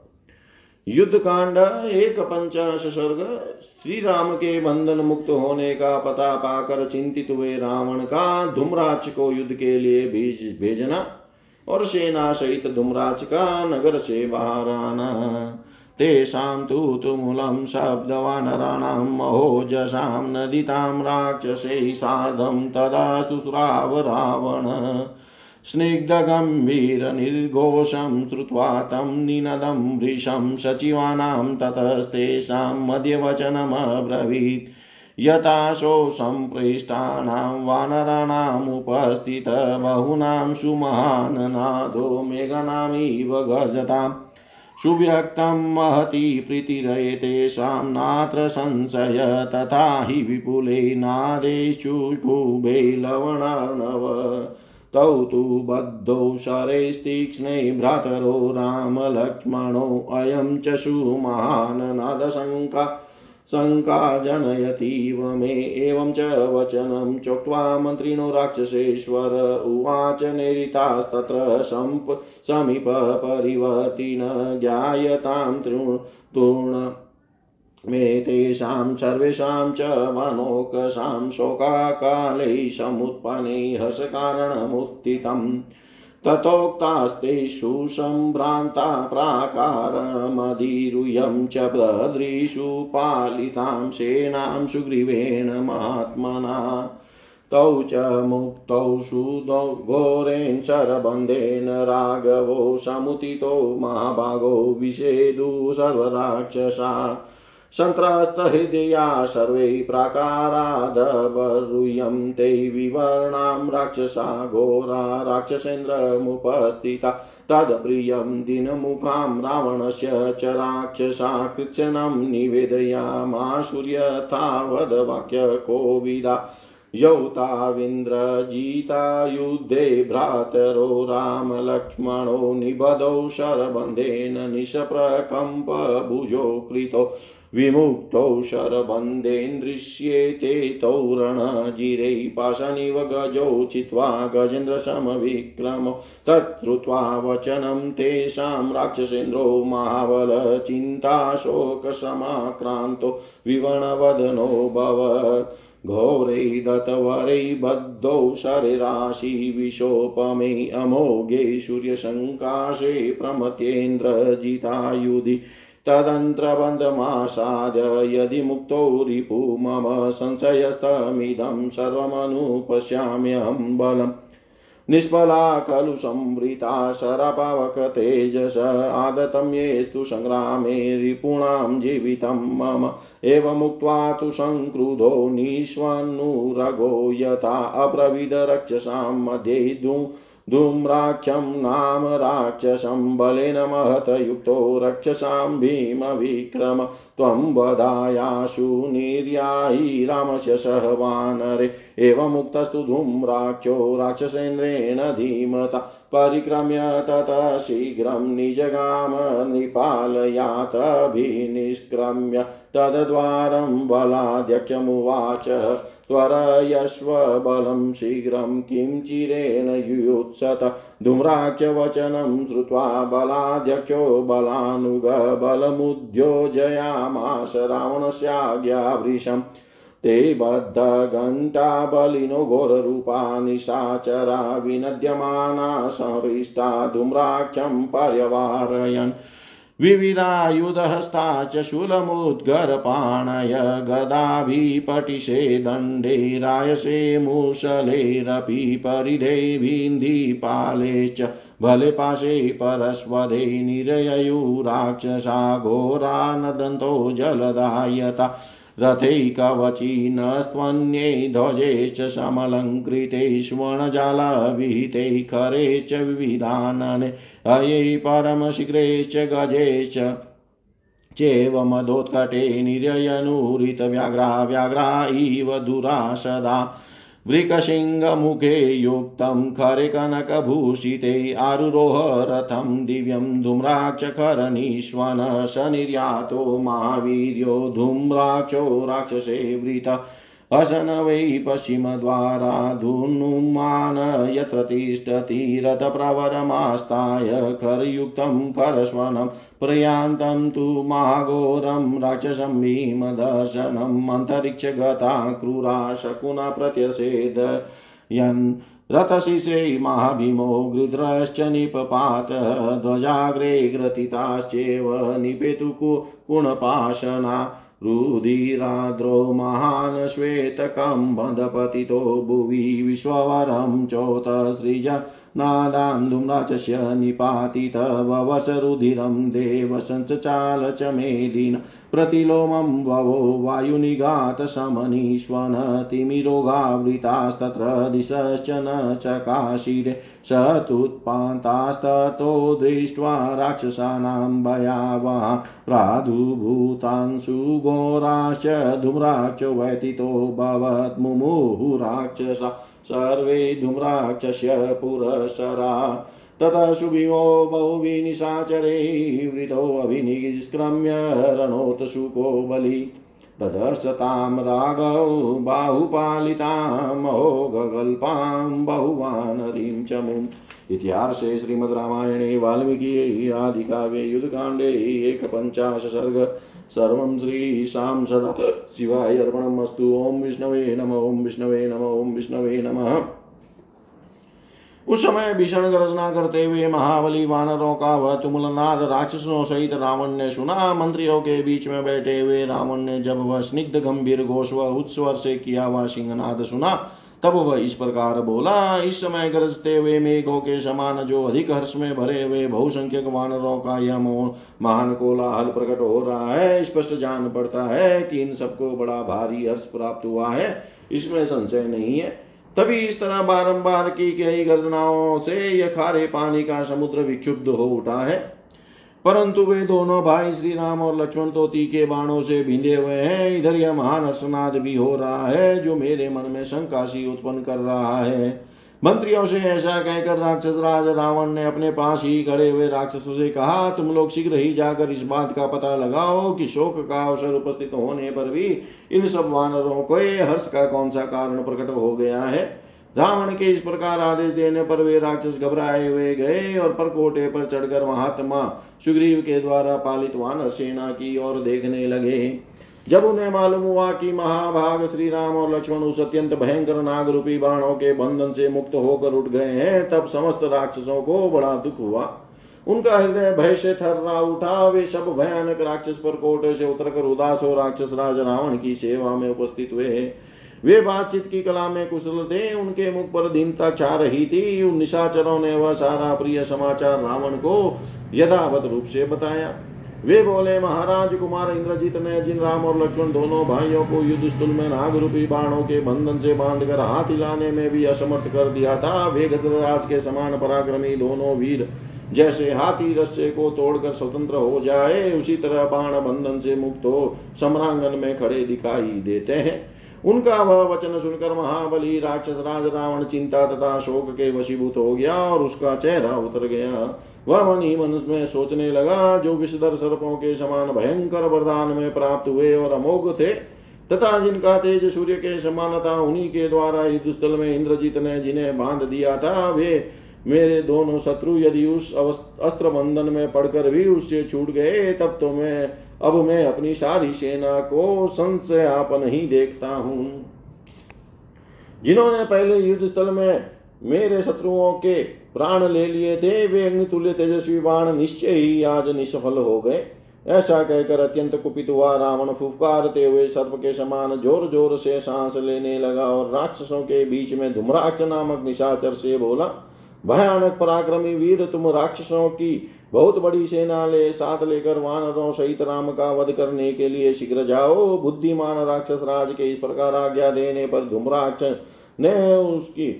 B: युद्ध कांड एक पंचाश सर्ग श्री राम के बंधन मुक्त होने का पता पाकर चिंतित हुए रावण का धूमराज को युद्ध के लिए भेज, भेजना और सेना सहित धूमराज का नगर से बाहर आना। तेषां तु तुमुलं शब्दवानराणां महोजसां नदितां राक्षसैः सार्धं तदा सुस्राव रावण। स्निग्धगम्भीरनिर्घोषं श्रुत्वा तं निनदं वृषं सचिवानां ततस्तेषां मध्यवचनमब्रवीत्। यथाशो सम्पृष्टानां वानराणामुपस्थित बहूनां सुमहान् नादो मेघनामिव गर्जताम्। सुव्यक्तं महती प्रीतिरयतेषां नात्र संशय तथा हि विपुले नादेशुभुभे लवणार्णव तौ तु बद्धौ शरैस्तीक्ष्णै भ्रातरो रामलक्ष्मणोऽयं च सुमहान् नादशङ्का शङ्का जनयतीव मे एवं च वचनं चोक्त्वा मन्त्रिणो राक्षसेश्वर उवाच निरितास्तत्र सम्प समीपपरिवर्तिन ज्ञायतां तृण मे तेषां सर्वेषां च मनोकषां शोकाकालै समुत्पन्नै हसकारणमुत्थितम् ततोक्तास्ते सुसम्भ्रान्ता प्राकारमधिरूयं च बद्रीषु पालितां सेनां सुग्रीवेण महात्मना। तौ च मुक्तौ सुदौ घोरेण शरबन्धेन राघवो समुदितो महाभागो विषेदु सर्वराक्षसा। सन्त्रस्तहृदया सर्वे प्राकारादवरुयं ते विवर्णां राक्षसा घोरा राक्षसेन्द्रमुपस्थिता। तदप्रियं दिनमुखां रावणस्य च राक्षसा कृत्स्नं निवेदयामाशुर्यथावद्वाक्यकोविदा यौ ताविन्द्रजिता युद्धे भ्रातरो रामलक्ष्मणो निबधौ शरबन्धेन निशप्रकम्पभुजो कृतो। विमुक्तौ शरबन्धेन्दृश्येते तौ रणजिरै पाशनिव गजौ चित्वा गजेन्द्रसमविक्रमो तच्छ्रुत्वा वचनं तेषां राक्षसेन्द्रो महाबलचिन्ताशोकसमाक्रान्तो। विवणवदनो भवत् घोरै दत्तवरै बद्धौ शरीराशि अमोघे सूर्यसङ्काशे प्रमत्येन्द्रजितायुधि तदन्त्रबन्धमासाद्य यदि मुक्तो रिपु मम संशयस्तमिदं सर्वमनुपश्याम्यहं बलम् निष्फला खलु संवृता शरपावकतेजस आदतं येस्तु सङ्ग्रामे रिपूणां जीवितं मम एवमुक्त्वा तु सङ्क्रुधो निष्वन्नुरगो यथा अब्रवीदरक्षसां मध्ये धूम्राख्यं नाम राक्षसं बलेन महतयुक्तो रक्षसां भीमविक्रम त्वं वदायाशु निर्यायी रामस्य सह वानरे। एवमुक्तस्तु धूम्राक्षो राक्षसेन्द्रेण धीमता, परिक्रम्य ततः शीघ्रं निजगाम नृपालयातभिनिष्क्रम्य तद्वारं बलाध्यक्षमुवाच त्वरयस्व बलं शीघ्रं किं चिरेण युयुत्सत? धूम्राक्षवचनं श्रुत्वा बलाध्यक्षो बलानुगबलमुद्योजयामास रावणस्याज्ञावृशम् ते बद्धघण्टाबलिनो घोररूपा निशाचरा विनद्यमाना संहृष्टा धूम्राक्षं पर्यवारयन्। विविधायुधहस्ता च शूलमुद्गरपाणय गदाभिपटिशे दण्डे रायसे मुशलेरपि परिधे विन्धिपाले च भले पाशे परस्वदे निरययुराक्षसा घोरा नदन्तो जलदायता। रथै कवचिनस्त्वन्ये ध्वजे च समलङ्कृते स्वर्णजालविहिते खरे च विधानने अयै परमशीघ्रे च गजे च चेवमदोत्कटे निर्ययनुरितव्याघ्रा व्याघ्रा इव दुरा सदा वृकसिंहमुखे युक्तं खरे कनकभूषिते आरुरोह रथं दिव्यं धूम्राक्षखरनीश्वन स निर्यातो महावीर्यो धूम्राक्षो राक्षसे वृता हसन वै पश्चिमद्वारा धुनुमान् यत्र तिष्ठति रथप्रवरमास्ताय खरयुक्तं खरस्वनं प्रयान्तं तु महाघोरं राक्षसं भीमदर्शनम् अन्तरिक्षगता क्रूरा शकुना प्रत्यसेद यन् रथशिषे महाभीमो गृध्रश्च निपपात ध्वजाग्रे ग्रथिताश्चेव निपेतुकुणपाशना रुधिराद्रो महान् श्वेतकम्बन्धपतितो भुवि विश्ववरं चोतसृज नादान्धुम्राचस्य निपातितववसरुधिरं देवसञ्चाल च मेलिन प्रतिलोमं ववो वायुनिघातशमनीष्वन तिमिरोगावृतास्तत्र दिशश्च न चकाशिरे स तुत्पान्तास्ततो दृष्ट्वा राक्षसानां भयावहा प्रादुभूतांशुघोराश्च धूम्राक्षो व्यतीतो भवत् मुमुहुराक्षसा सर्वे धूम्राक्षस्य पुरसरा ततः सुभीमो बहुविनिशाचरे वृतोऽभिनिष्क्रम्य रणोत्सुको बलि। ददर्शतां रागौ बाहुपालितामहोगल्पां बहुवानरीं च मुम्। इतिहासे श्रीमद्रामायणे वाल्मीकि आदिकाव्ये युद्धकाण्डे एकपञ्चाश सर्ग। सर्वं श्रीशां सदा शिवाय अर्पणमस्तु ॐ विष्णवे नम, ॐ विष्णवे नम, ॐ विष्णवे नमः। उस समय भीषण गर्जना करते हुए महाबली वानरों का वह तुमलनाद राक्षसों सहित रावण ने सुना। मंत्रियों के बीच में बैठे हुए रावण ने जब वह स्निग्ध गंभीर घोष व उत्स्वर से किया हुआ सिंहनाद सुना तब वह इस प्रकार बोला, इस समय गरजते हुए मेघों के समान जो अधिक हर्ष में भरे हुए बहुसंख्यक वानरों का यह महान कोलाहल प्रकट हो रहा है, स्पष्ट जान पड़ता है कि इन सबको बड़ा भारी हर्ष प्राप्त हुआ है, इसमें संशय नहीं है। तभी इस तरह बारंबार की गई गर्जनाओं से यह खारे पानी का समुद्र विक्षुब्ध हो उठा है। परंतु वे दोनों भाई श्री राम और लक्ष्मण तो तीखे बाणों से भिंदे हुए हैं। इधर यह महान हर्षनाद भी हो रहा है, जो मेरे मन में शंकाशी उत्पन्न कर रहा है। मंत्रियों से ऐसा कहकर राक्षस राज रावण ने अपने पास ही खड़े हुए राक्षसों से कहा, तुम लोग शीघ्र ही जाकर इस बात का पता लगाओ कि शोक का अवसर उपस्थित होने पर भी इन सब वानरों को हर्ष का कौन सा कारण प्रकट हो गया है? रावण के इस प्रकार आदेश देने पर वे राक्षस घबराए हुए गए और परकोटे पर चढ़कर महात्मा सुग्रीव के द्वारा पालित वानर सेना की ओर देखने लगे। जब उन्हें मालूम हुआ कि महाभाग श्री राम और लक्ष्मण उस अत्यंत भयंकर नाग रूपी बाणों के बंधन से मुक्त होकर उठ गए हैं, तब समस्त राक्षसों को बड़ा दुख हुआ। उनका हृदय भय से थर्रा उठा। वे सब भयानक राक्षस पर कोटे से उतरकर उदास हो राक्षस राज रावण की सेवा में उपस्थित हुए। वे बातचीत की कला में कुशल थे, उनके मुख पर दीनता छा रही थी। उन निशाचरों ने वह सारा प्रिय समाचार रावण को यथावत रूप से बताया। वे बोले, महाराज कुमार इंद्रजीत ने जिन राम और लक्ष्मण दोनों भाइयों को युद्ध स्थल में नाग रूपी बाणों के बंधन से बांधकर हाथ हिलाने में भी असमर्थ कर दिया था, वे गजराज के समान पराक्रमी दोनों वीर जैसे हाथी रस्से को तोड़कर स्वतंत्र हो जाए, उसी तरह बाण बंधन से मुक्त हो, सम्रांगन में खड़े दिखाई देते हैं। उनका वह वचन सुनकर महाबली राक्षस राज रावण चिंता तथा शोक के वशीभूत हो गया और उसका चेहरा उतर गया। वह मन ही मन में सोचने लगा, जो विषधर सर्पों के समान भयंकर वरदान में प्राप्त हुए और अमोघ थे, तथा जिनका तेज सूर्य के समान था, उन्हीं के द्वारा युद्ध स्थल में इंद्रजीत ने जिन्हें बाँध दिया था, वे मेरे दोनों शत्रु यदि उस अस्त्र बंधन में पड़कर भी उससे छूट गए, तब तो मैं अब मैं अपनी सारी सेना को संशयापन ही देखता हूँ। जिन्होंने पहले युद्ध स्थल में मेरे शत्रुओं के प्राण ले लिए थे, वे अग्नितुल्य तेजस्वी बाण निश्चय ही आज निष्फल हो गए। ऐसा कहकर अत्यंत कुपित हुआ रावण फुफकारते हुए सर्प के समान ज़ोर ज़ोर से सांस लेने लगा और राक्षसों के बीच में धुमराक्ष नामक निशाचर से बोला भयानक पराक्रमी वीर तुम राक्षसों की बहुत बड़ी सेना ले, साथ लेकर वानरों सहित राम का वध करने के लिए शीघ्र जाओ। बुद्धिमान राक्षस राज के इस प्रकार आज्ञा देने पर धूम्राक्ष ने उसकी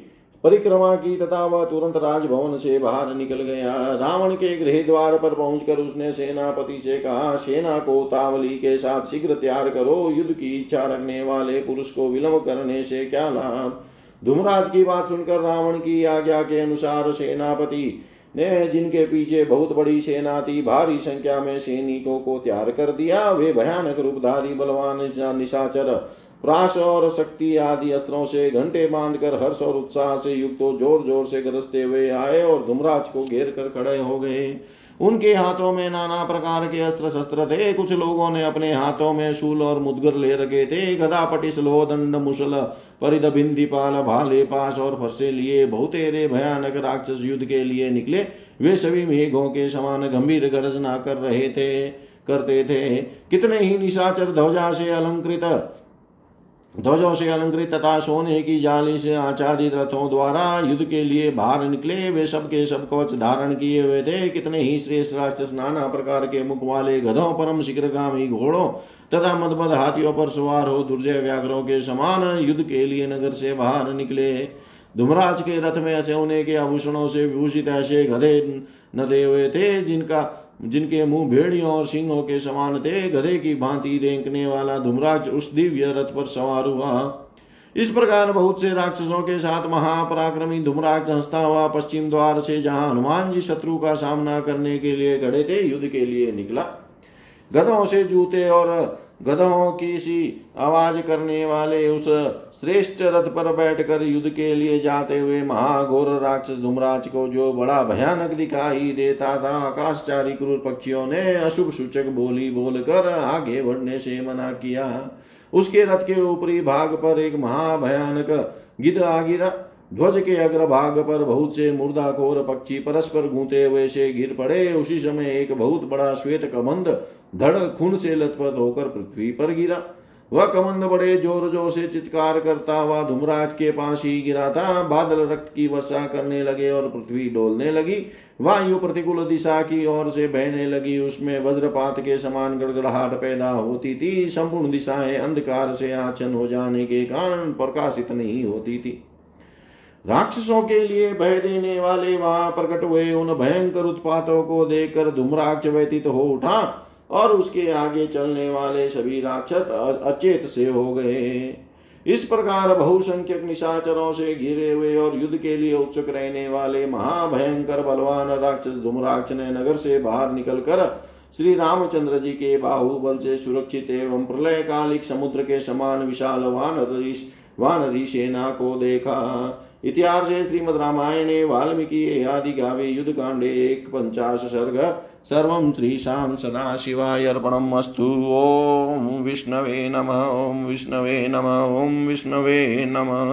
B: परिक्रमा की तथा वह तुरंत राजभवन से बाहर निकल गया। रावण के गृह द्वार पर पहुंचकर उसने सेनापति से कहा, सेना को तावली के साथ शीघ्र तैयार करो। युद्ध की इच्छा रखने वाले पुरुष को विलंब करने से क्या लाभ? धूमराज की बात सुनकर रावण की आज्ञा के अनुसार सेनापति ने जिनके पीछे बहुत बड़ी सेना थी, भारी संख्या में सैनिकों को तैयार कर दिया। वे भयानक रूपधारी, बलवान निशाचर, प्राश और शक्ति आदि अस्त्रों से घंटे बांधकर हर्ष और उत्साह से युक्त ज़ोर ज़ोर से गरजते हुए आए और धुमराज को घेर कर खड़े हो गए। उनके हाथों में नाना प्रकार के अस्त्र शस्त्र थे। कुछ लोगों ने अपने हाथों में शूल और मुदगर ले रखे थे। गदा पटिस लोहदंड मुसल परिद, बिंदी, पाल, भाले पास और फरसे लिए बहुतेरे भयानक राक्षस युद्ध के लिए निकले। वे सभी मेघों के समान गंभीर गर्जना कर रहे थे, करते थे। कितने ही निशाचर ध्वजा से अलंकृत ध्वजों से अलंकृत तथा सोने की जाली से आचादित रथों द्वारा युद्ध के लिए बाहर निकले। वे सब के सब कवच धारण किए हुए थे। कितने ही श्रेष्ठ राक्षस नाना प्रकार के मुख वाले गधों, परम शीघ्रगामी घोड़ों तथा मदमद हाथियों पर सवार हो दुर्जय व्याघ्रों के समान युद्ध के लिए नगर से बाहर निकले। धुमराज के रथ में ऐसे होने के आभूषणों से विभूषित ऐसे गधे नदे हुए थे जिनका जिनके मुँह भेड़ियों और सिंहों के समान थे, गधे की भांति रेंकने वाला धुमराज उस दिव्य रथ पर सवार हुआ। इस प्रकार बहुत से राक्षसों के साथ महापराक्रमी धुमराज हंसता हुआ पश्चिम द्वार से जहाँ हनुमान जी शत्रु का सामना करने के लिए खड़े थे, युद्ध के लिए निकला। गधों से जूते और गधों की सी आवाज़ करने वाले उस श्रेष्ठ रथ पर बैठकर युद्ध के लिए जाते हुए महाघोर राक्षस धुमराज को जो बड़ा भयानक दिखाई देता था, आकाशचारी क्रूर पक्षियों ने अशुभ सूचक बोली बोलकर आगे बढ़ने से मना किया। उसके रथ के ऊपरी भाग पर एक महाभयानक गिद आ गिरा ध्वज के अग्रभाग पर बहुत से मुर्दाखोर पक्षी परस्पर गूंते हुए से गिर पड़े। उसी समय एक बहुत बड़ा श्वेत कबंध धड़, खून से लथपथ होकर पृथ्वी पर गिरा। वह कमंद बड़े ज़ोर ज़ोर से चित्कार करता हुआ धुमराज के पास ही गिरा था। बादल रक्त की वर्षा करने लगे और पृथ्वी डोलने लगी। वायु प्रतिकूल दिशा की ओर से बहने लगी। उसमें वज्रपात के समान गड़गड़ाहट पैदा होती थी। संपूर्ण दिशाएँ अंधकार से आचन हो जाने के कारण प्रकाशित नहीं होती थी। राक्षसों के लिए भय देने वाले वहाँ प्रकट हुए उन भयंकर उत्पातों को देखकर धूम्राक्ष व्यतीत हो उठा। और उसके आगे चलने वाले सभी राक्षस अचेत से हो गए। इस प्रकार बहुसंख्यक निशाचरों से घिरे हुए और युद्ध के लिए उत्सुक रहने वाले महाभयंकर बलवान राक्षस धूम्राक्ष ने नगर से बाहर निकलकर श्री रामचंद्र जी के बाहुबल से सुरक्षित एवं प्रलय कालिक समुद्र के समान विशाल वानरी वानरी सेना को देखा। इतिहास श्रीमद रामायणे, वाल्मीकि आदि गावे युद्ध कांडे, एक पंचाश सर्ग सर्वं श्रीशां सदाशिवाय अर्पणम् ॐ विष्णवे नमः ॐ विष्णवे नमः ॐ विष्णवे नमः।